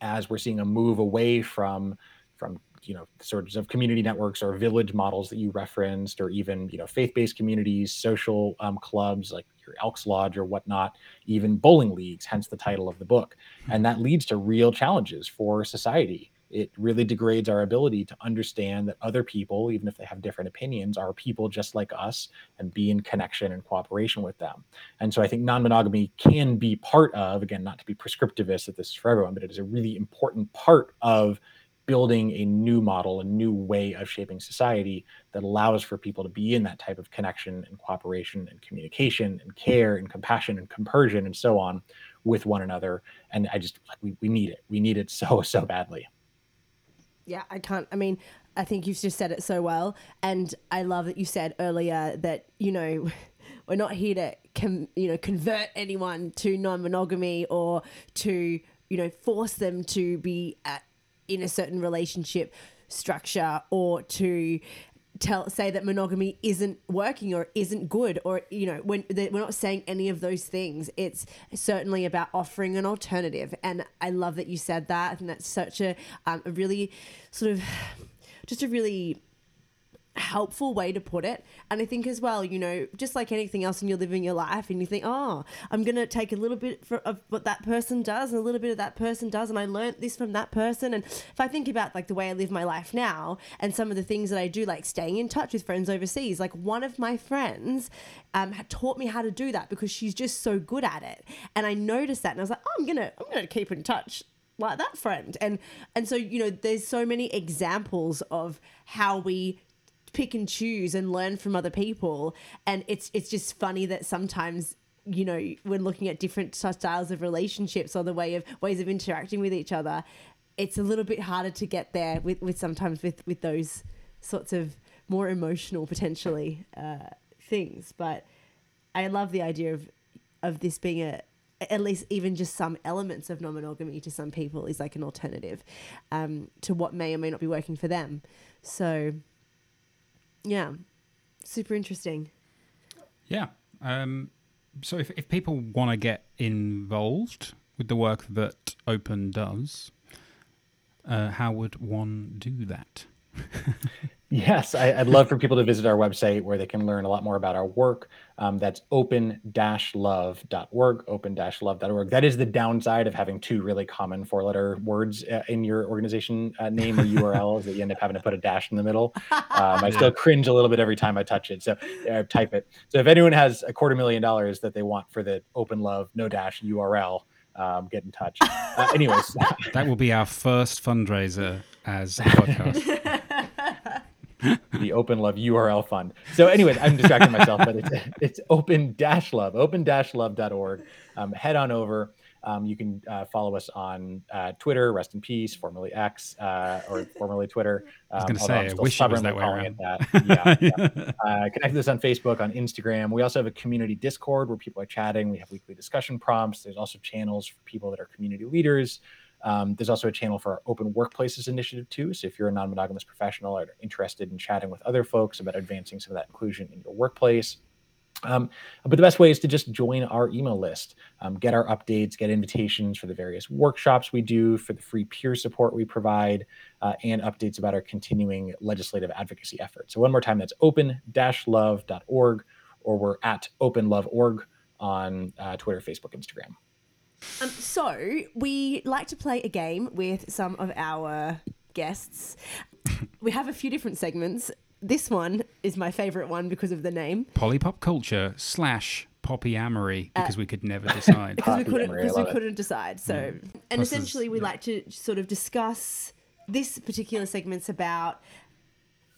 as we're seeing a move away from from you know sorts of community networks or village models that you referenced or even you know faith-based communities social um, clubs like your elks lodge or whatnot even bowling leagues hence the title of the book. And that leads to real challenges for society it really degrades our ability to understand that other people, even if they have different opinions, are people just like us and be in connection and cooperation with them. And so I think non monogamy can be part of, again, not to be prescriptivist that this is for everyone, but it is a really important part of building a new model, a new way of shaping society that allows for people to be in that type of connection and cooperation and communication and care and compassion and compersion and so on with one another. And I just we, we need it. We need it so, so badly. Yeah, I can't. I mean, I think you've just said it so well, and I love that you said earlier that you know we're not here to com- you know convert anyone to non-monogamy or to you know force them to be at, in a certain relationship structure or to tell say that monogamy isn't working or isn't good or you know when we're not saying any of those things. It's certainly about offering an alternative. And i love that you said that. And that's such a, um, a really sort of just a really helpful way to put it. And I think as well, you know, just like anything else, when you're living your life and you think, oh, I'm going to take a little bit of what that person does and a little bit of that person does. And I learned this from that person. And if I think about like the way I live my life now and some of the things that I do, like staying in touch with friends overseas, like one of my friends um, taught me how to do that because she's just so good at it. And I noticed that and I was like, oh, I'm going to, I'm going to keep in touch like that friend and and so you know there's so many examples of how we pick and choose and learn from other people. And it's it's just funny that sometimes you know when looking at different styles of relationships or the way of ways of interacting with each other it's a little bit harder to get there with, with sometimes with with those sorts of more emotional potentially uh, things but i love the idea of of this being a at least even just some elements of non-monogamy to some people is like an alternative um, to what may or may not be working for them so yeah. Super interesting. Yeah. Um, so if, if people want to get involved with the work that Open does, uh, how would one do that? Yes, I, would love for people to visit our website where they can learn a lot more about our work. Um, that's open-love.org, open-love.org. That is the downside of having two really common four-letter words uh, in your organization uh, name or URL is that you end up having to put a dash in the middle. Um, I still cringe a little bit every time I touch it, so uh, type it. So if anyone has a quarter million dollars that they want for the Open Love no dash URL, um, get in touch. Uh, anyways, that will be our first fundraiser as a podcast. the Open Love URL Fund. So, anyways, I'm distracting myself, but it's it's Open Dash Love, Open Dash Love.org. Um, head on over. Um, you can uh, follow us on uh, Twitter, rest in peace, formerly X, uh, or formerly Twitter. Um, I was going to say, I wish it was that way around. That. Yeah, yeah. Uh, connect with us on Facebook, on Instagram. We also have a community Discord where people are chatting. We have weekly discussion prompts. There's also channels for people that are community leaders. Um, there's also a channel for our Open Workplaces initiative too. So if you're a non-monogamous professional or interested in chatting with other folks about advancing some of that inclusion in your workplace, um, but the best way is to just join our email list, um, get our updates, get invitations for the various workshops we do, for the free peer support we provide, uh, and updates about our continuing legislative advocacy efforts. So one more time, that's open-love.org, or we're at openlove.org on uh, Twitter, Facebook, Instagram. Um, so we like to play a game with some of our guests. we have a few different segments. This one is my favorite one because of the name. Polypop culture slash polyamory uh, because uh, we could never decide. because we couldn't because we couldn't decide. So mm. and Plus essentially we yeah. like to sort of discuss this particular segment's about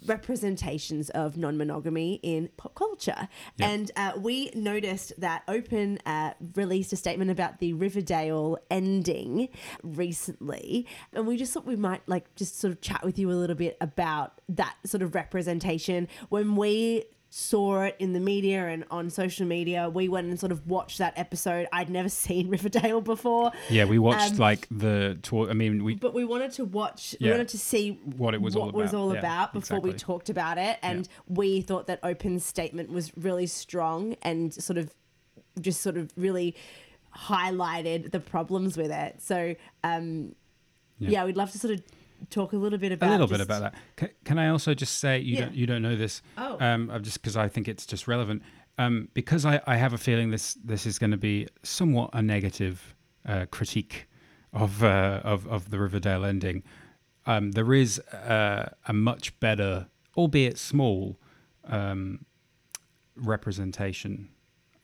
representations of non-monogamy in pop culture yep. and uh, we noticed that open uh, released a statement about the riverdale ending recently and we just thought we might like just sort of chat with you a little bit about that sort of representation when we saw it in the media and on social media. We went and sort of watched that episode. I'd never seen Riverdale before. Yeah, we watched um, like the tour. I mean, we. But we wanted to watch. Yeah, we wanted to see what it was what all about. was all yeah, about before exactly. we talked about it, and yeah. we thought that Open's statement was really strong and sort of, just sort of really highlighted the problems with it. So, um, yeah, we'd love to sort of talk a little bit about a little bit about that. Can, can, I also just say you yeah. don't you don't know this? Oh, um, just because I think it's just relevant. Um, because I, I have a feeling this this is going to be somewhat a negative uh, critique of uh, of of the Riverdale ending. um, there is uh, a much better, albeit small, um, representation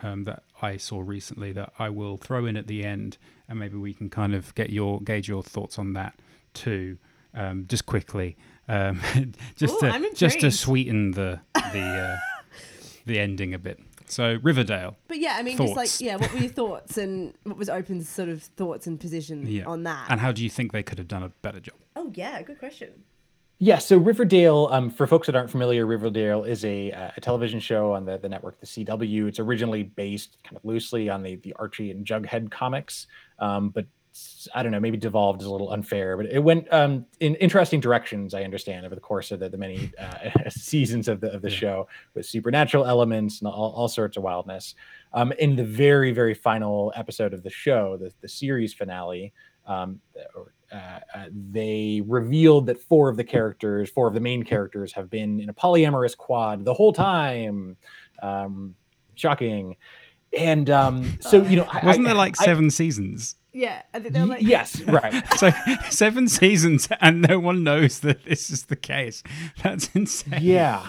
um, that I saw recently that I will throw in at the end, and maybe we can kind of get your gauge your thoughts on that too, um, just quickly, um, just Ooh, to just to sweeten the the uh, the ending a bit. So Riverdale, But yeah, I mean, just like yeah, what were your thoughts and what was Open's sort of thoughts and position yeah, on that? and how do you think they could have done a better job? oh yeah, good question. Yeah, so Riverdale, um, for folks that aren't familiar, Riverdale is a, uh, a television show on the, the network, the CW. It's originally based kind of loosely on the, the Archie and Jughead comics, um, but s- I don't know, maybe devolved is a little unfair, but it went um, in interesting directions, I understand, over the course of the, the many uh, seasons of the, of the Yeah. show with supernatural elements and all, all sorts of wildness. Um, in the very, very final episode of the show, the, the series finale, um, uh, uh, they revealed that four of the characters, four of the main characters, have been in a polyamorous quad the whole time. Um, shocking. And um, so, you know, I- Wasn't I- there like I- seven seasons? Yeah, I they're like yes, right. So seven seasons, and no one knows that this is the case. That's insane. yeah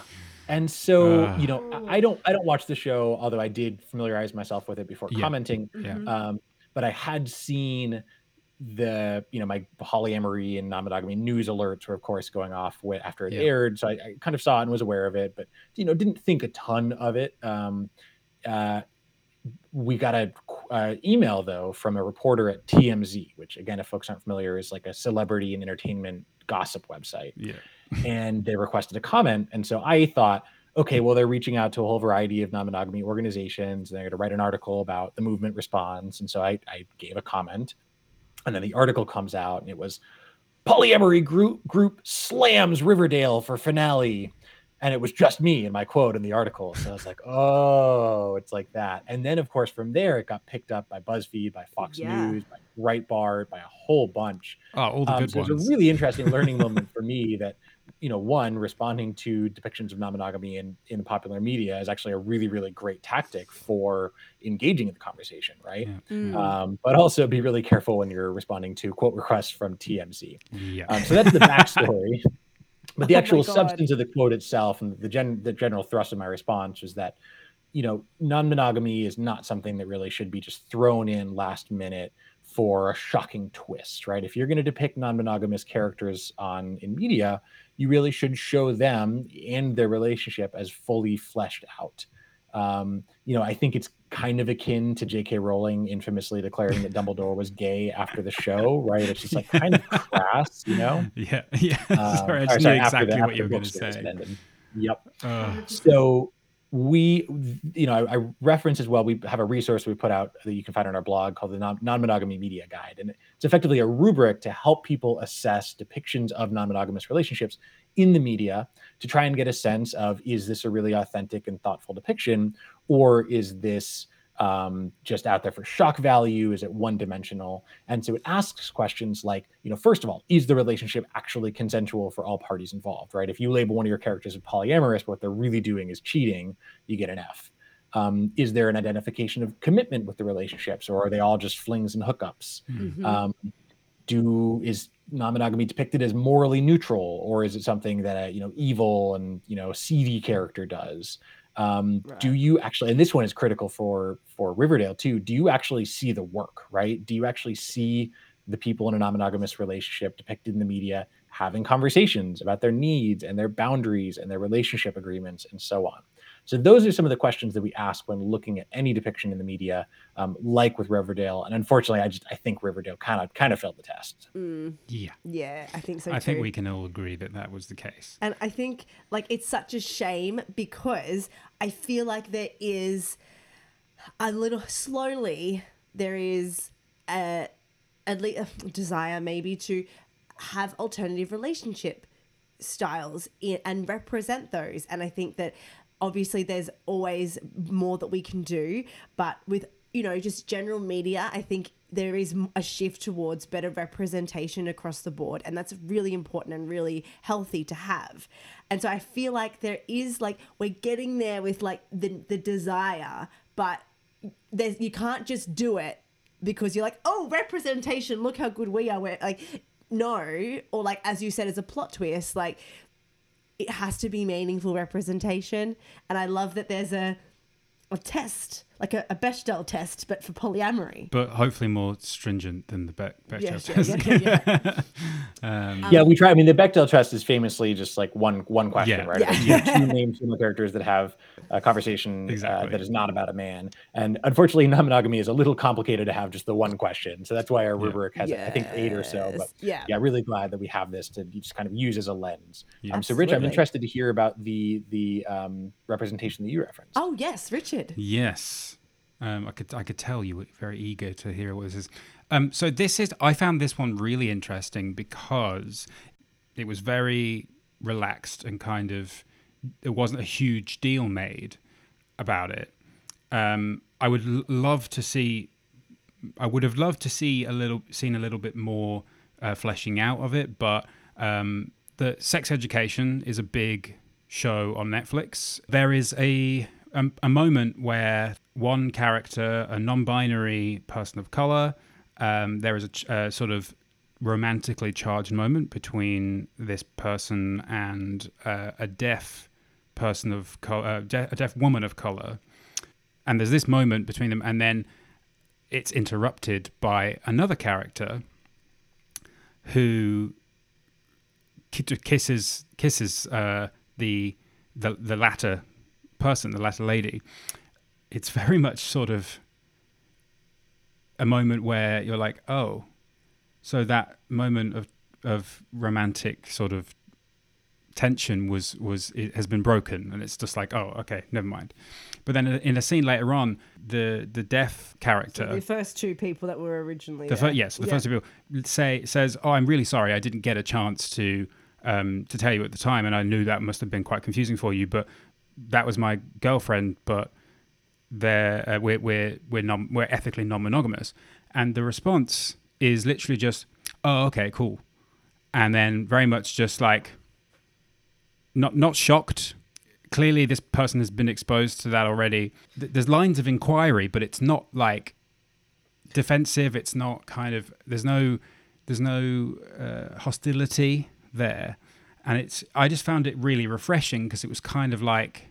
and so Ugh. you know I, I don't i don't watch the show although i did familiarize myself with it before Yeah. commenting Yeah. Um but i had seen the you know my Holly polyamory and non-monogamy news alerts were of course going off wi- after it Yeah. aired so I, I kind of saw it and was aware of it but you know didn't think a ton of it um uh we got a uh, email though from a reporter at TMZ, which again, if folks aren't familiar, is like a celebrity and entertainment gossip website Yeah. and they requested a comment. And so I thought, okay, well, they're reaching out to a whole variety of non monogamy organizations. And they're going to write an article about the movement response. And so I, I gave a comment. And then the article comes out and it was polyamory group group slams Riverdale for finale. And it was just me and my quote in the article. So I was like, oh, it's like that. And then, of course, from there, it got picked up by BuzzFeed, by Fox Yeah. News, by Breitbart, by a whole bunch. Oh, all the Um, good so ones. It's a really interesting learning moment for me that, you know, one, responding to depictions of non-monogamy in, in popular media is actually a really, really great tactic for engaging in the conversation, right? Yeah. Mm. Um, but also be really careful when you're responding to quote requests from TMZ. yeah. Um, so that's the backstory. but the Oh actual God. substance of the quote itself and the gen the general thrust of my response was that, you know, non-monogamy is not something that really should be just thrown in last minute for a shocking twist, right? If you're going to depict non-monogamous characters on in media, you really should show them and their relationship as fully fleshed out. Um, you know, I think it's kind of akin to J.K. Rowling infamously declaring that Dumbledore was gay after the show, right? It's just like kind of crass, you know. yeah. Yeah. Um, sorry, I just sorry, knew after the- exactly after what you were going to say. ended. Yep. Ugh. So we, you know, I, I reference as well. We have a resource we put out that you can find on our blog called the non- non-monogamy media guide, and it's effectively a rubric to help people assess depictions of non-monogamous relationships in the media to try and get a sense of is this a really authentic and thoughtful depiction, or is this um, just out there for shock value? Is it one dimensional? And so it asks questions like, you know, first of all, is the relationship actually consensual for all parties involved, right? If you label one of your characters as polyamorous, but what they're really doing is cheating, you get an F. Um, is there an identification of commitment with the relationships, or are they all just flings and hookups? Mhm. Um, do is non-monogamy depicted as morally neutral, or is it something that a you know evil and you know seedy character does? Um, Do you actually? And this one is critical for for Riverdale too. Do you actually see the work? Right? Do you actually see the people in a non-monogamous relationship depicted in the media having conversations about their needs and their boundaries and their relationship agreements and so on? So those are some of the questions that we ask when looking at any depiction in the media, um, like with Riverdale. And unfortunately, I just I think Riverdale kind of kind of failed the test. Mm. Yeah. Yeah, I think so I think we can all agree that that was the case. And I think like it's such a shame because I feel like there is a little slowly there is a at least a desire maybe to have alternative relationship styles in, and represent those. And I think that obviously there's always more that we can do, but with you know just general media, I think there is a shift towards better representation across the board, and that's really important and really healthy to have. And so I feel like there is like we're getting there with like the the desire, but there's you can't just do it because you're like, oh, representation, look how good we are. We're like no or like as you said, as a plot twist, like it has to be meaningful representation. And I love that there's a a test, like a, a Bechdel test, but for polyamory. But hopefully more stringent than the Be- Bechdel Yeah, test. yeah, yeah, um, yeah, we try. I mean, the Bechdel test is famously just like one one question, Yeah. right? Yeah. It's, you have two named female characters that have a conversation Exactly. uh, that is not about a man, and unfortunately, non-monogamy is a little complicated to have just the one question. So that's why our Yeah. rubric has, I think, eight or so. But yeah. yeah, really glad that we have this to just kind of use as a lens. Um, so, Rich, I'm interested to hear about the the um, representation that you referenced. Oh yes, Richard. Yes, um, I could I could tell you were very eager to hear what this is. Um, so this is I found this one really interesting because it was very relaxed and kind of there wasn't a huge deal made about it. Um, I would l- love to see. I would have loved to see a little, seen a little bit more uh, fleshing out of it, but um, the Sex Education is a big show on Netflix. There is a a, a moment where one character, a non-binary person of color, um, there is a ch- uh, sort of romantically charged moment between this person and uh, a deaf person of color, uh, de- a deaf woman of color, and there's this moment between them, and then it's interrupted by another character who kisses kisses uh, the the the latter person, the latter lady. It's very much sort of a moment where you're like, oh, so that moment of of romantic sort of tension was was it has been broken and it's just like oh okay never mind but then in a scene later on the the deaf character The first two people that were originally the first, yes, the Yeah. first people say says, "Oh, I'm really sorry, I didn't get a chance to um, to tell you at the time, and I knew that must have been quite confusing for you, but that was my girlfriend, but they're uh, we're we're we're non we're ethically non-monogamous." And the response is literally just, "Oh, okay, cool," and then very much just like not not shocked. Clearly, this person has been exposed to that already. Th- There's lines of inquiry, but it's not like defensive. It's not kind of there's no there's no uh, hostility there, and it's I just found it really refreshing because it was kind of like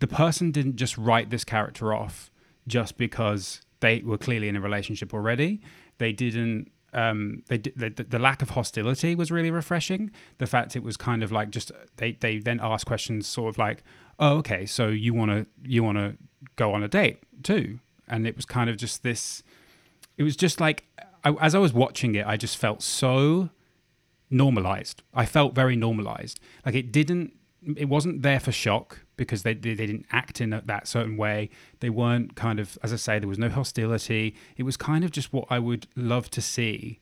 the person didn't just write this character off just because they were clearly in a relationship already. They didn't. Um, they the, the lack of hostility was really refreshing. The fact it was kind of like just they they then asked questions, sort of like, oh okay, so you want to you want to go on a date too, and it was kind of just this it was just like I, as I was watching it, I just felt so normalized. I felt very normalized. Like it didn't, it wasn't there for shock because they they, they didn't act in that certain way. They weren't kind of, as I say, there was no hostility. It was kind of just what I would love to see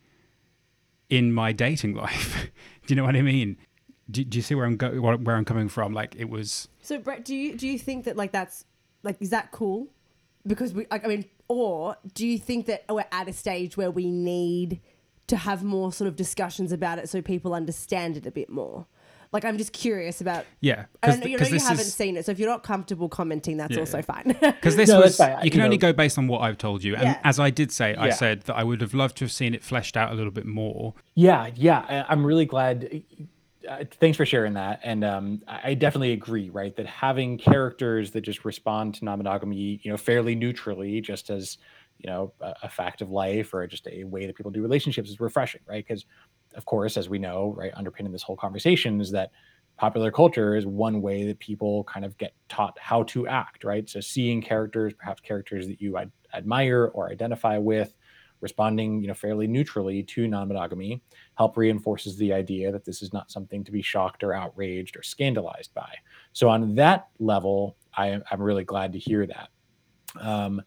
in my dating life. do you know what I mean? Do, do you see where I'm go, where I'm coming from? Like it was. So Brett, do you do you think that like that's like is that cool? Because we I mean, or do you think that we're at a stage where we need to have more sort of discussions about it so people understand it a bit more? Like I'm just curious about. Yeah, And you know you haven't is- seen it, so if you're not comfortable commenting, that's Yeah, also fine. because this No, was fine. you can You only know- go based on what I've told you and Yeah. as i did say i said that i would have loved to have seen it fleshed out a little bit more Yeah, yeah, I- I'm really glad. Uh, thanks for sharing that, and um, I I definitely agree. Right, that having characters that just respond to non-monogamy, you know, fairly neutrally, just as you know, a, a fact of life or just a way that people do relationships is refreshing. Right, because of course, as we know, right, underpinning this whole conversation is that popular culture is one way that people kind of get taught how to act. Right, so seeing characters, perhaps characters that you ad- admire or identify with responding you know fairly neutrally to non-monogamy help reinforces the idea that this is not something to be shocked or outraged or scandalized by so on that level I am, i'm really glad to hear that um,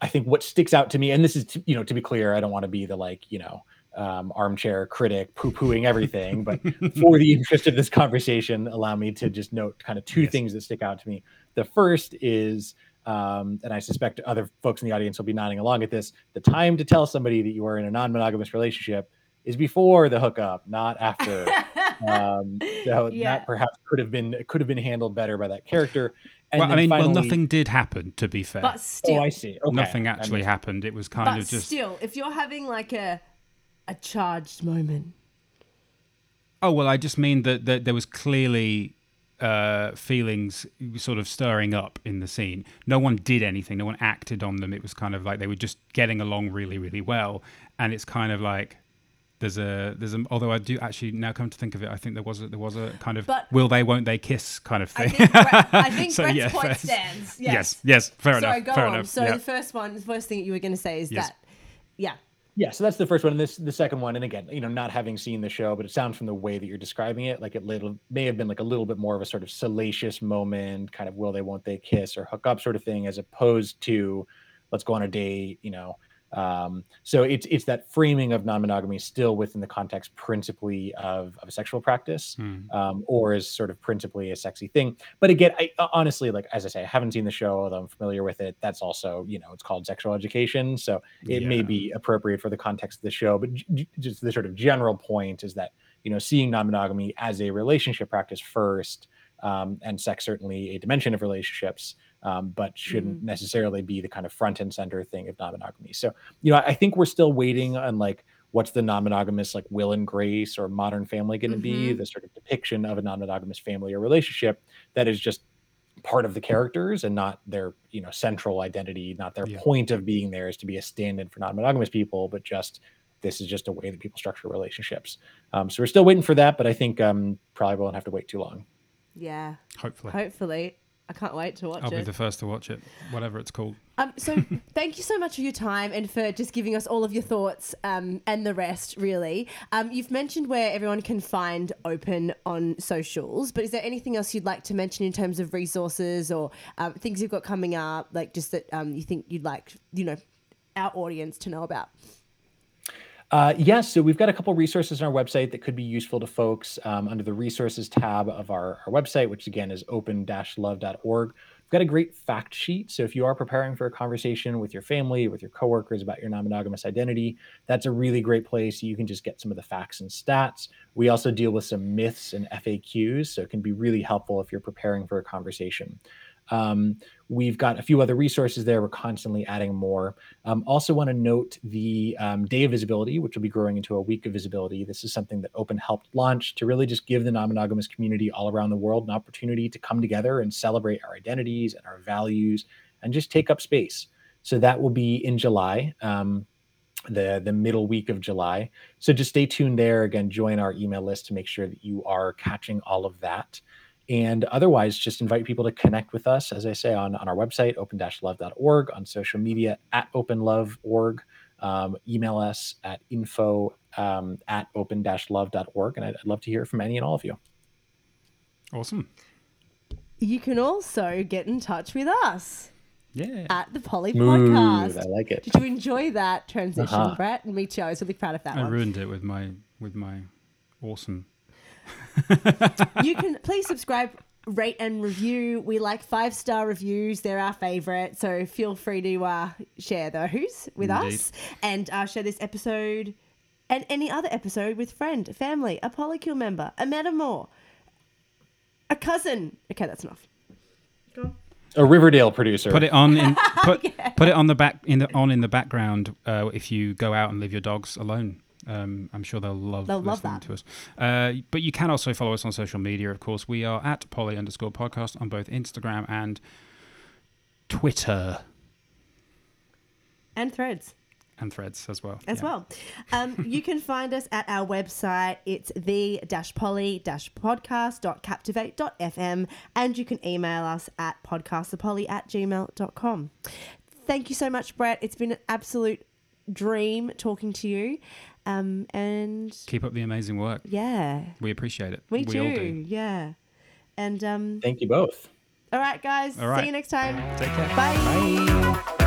i think what sticks out to me and this is to, you know to be clear i don't want to be the like you know um, armchair critic poo-pooing everything but for the interest of this conversation allow me to just note kind of two Yes. things that stick out to me the first is um, and I suspect other folks in the audience will be nodding along at this. The time to tell somebody that you are in a non-monogamous relationship is before the hookup, not after. um, so Yeah. that perhaps could have been could have been handled better by that character. And well i then mean well nothing did happen to be fair but still, Oh, I see. Okay. nothing I actually mean, happened it was kind but of just still, if you're having like a a charged moment Oh well, I just mean that, that there was clearly uh, feelings sort of stirring up in the scene. No one did anything. No one acted on them. It was kind of like they were just getting along really, really well. And it's kind of like there's a there's a. Although I do actually now come to think of it, I think there was a, there was a kind of But- will they won't they kiss kind of I thing. think, Brett, I think So, Brett's yeah, point fair- stands. yes, Yes. yes, fair Sorry, enough. go fair on. enough. So yeah. the first one, the first thing that you were going to say is Yes. that, yeah, Yeah, so that's the first one, and this the second one. And again, you know, not having seen the show, but it sounds from the way that you're describing it, like it little may have been like a little bit more of a sort of salacious moment, kind of will they, won't they kiss or hook up sort of thing, as opposed to let's go on a date, you know. Um, so it's it's that framing of non-monogamy still within the context principally of, of a sexual practice, Hmm. um, or is sort of principally a sexy thing. But again, I uh, honestly, like as I say, I haven't seen the show, although I'm familiar with it. That's also, you know, it's called sexual education, so it may be appropriate for the context of the show. But j- just the sort of general point is that you know, seeing non-monogamy as a relationship practice first, um, and sex certainly a dimension of relationships, um, but shouldn't necessarily be the kind of front and center thing of non-monogamy. So, you know, I, I think we're still waiting on like what's the non-monogamous like will and grace or modern family going to be the sort of depiction of a non-monogamous family or relationship that is just part of the characters and not their you know central identity not their Yeah. point of being there is to be a stand-in for non-monogamous people but just this is just a way that people structure relationships um, so we're still waiting for that but i think um, probably won't have to wait too long yeah. Hopefully, Hopefully, I can't wait to watch it. I'll be the first to watch it, whatever it's called. Um, so thank you so much for your time and for just giving us all of your thoughts um, and the rest, really. Um, you've mentioned where everyone can find Open on socials, but is there anything else you'd like to mention in terms of resources or um, things you've got coming up, like just that um, you think you'd like, you know, our audience to know about? Uh, yes, so we've got a couple resources on our website that could be useful to folks um, under the resources tab of our, our website, which again is open-love.org. We've got a great fact sheet. So if you are preparing for a conversation with your family, with your coworkers about your non-monogamous identity, that's a really great place. You can just get some of the facts and stats. We also deal with some myths and FAQs, so it can be really helpful if you're preparing for a conversation. Um, we've got a few other resources there. We're constantly adding more. Um, also, want to note the um, Day of Visibility, which will be growing into a week of visibility. This is something that Open helped launch to really just give the non monogamous community all around the world an opportunity to come together and celebrate our identities and our values and just take up space. So that will be in July. Um, the the middle week of July. So just stay tuned there. Again, join our email list to make sure that you are catching all of that. And otherwise, just invite people to connect with us, as I say, on, on our website, open-love.org, on social media at openlove.org, um, email us at info um, at open-love.org. And I'd, I'd love to hear from any and all of you. Awesome. You can also get in touch with us Yeah. at the Poly Smooth. Podcast. I like it. Did you enjoy that transition, Uh-huh. Brett? And me too. I was really proud of that I one. ruined it with my with my awesome. You can please subscribe, rate, and review. We like five star reviews; they're our favorite. So feel free to uh, share those with Indeed. us and uh, share this episode and any other episode with friend, family, a polycule member, a metamor, a cousin. Okay, that's enough. A Riverdale producer. Put it on in put put it on the back in the on in the background uh, if you go out and leave your dogs alone. Um, I'm sure they'll love They'll love listening that. to us. Uh, but you can also follow us on social media. Of course, we are at poly underscore podcast on both Instagram and Twitter And threads. and Threads as well. as Yeah. well. Um, you can find us at our website. It's the-poly-podcast.captivate.fm and you can email us at podcastthepoly at gmail.com. Thank you so much, Brett. It's been an absolute dream talking to you. Um, and Keep up the amazing work. yeah, We appreciate it. me we too. all do. Yeah. And um, Thank you both. all right, guys. All right. See you next time. Take care. Bye. Bye.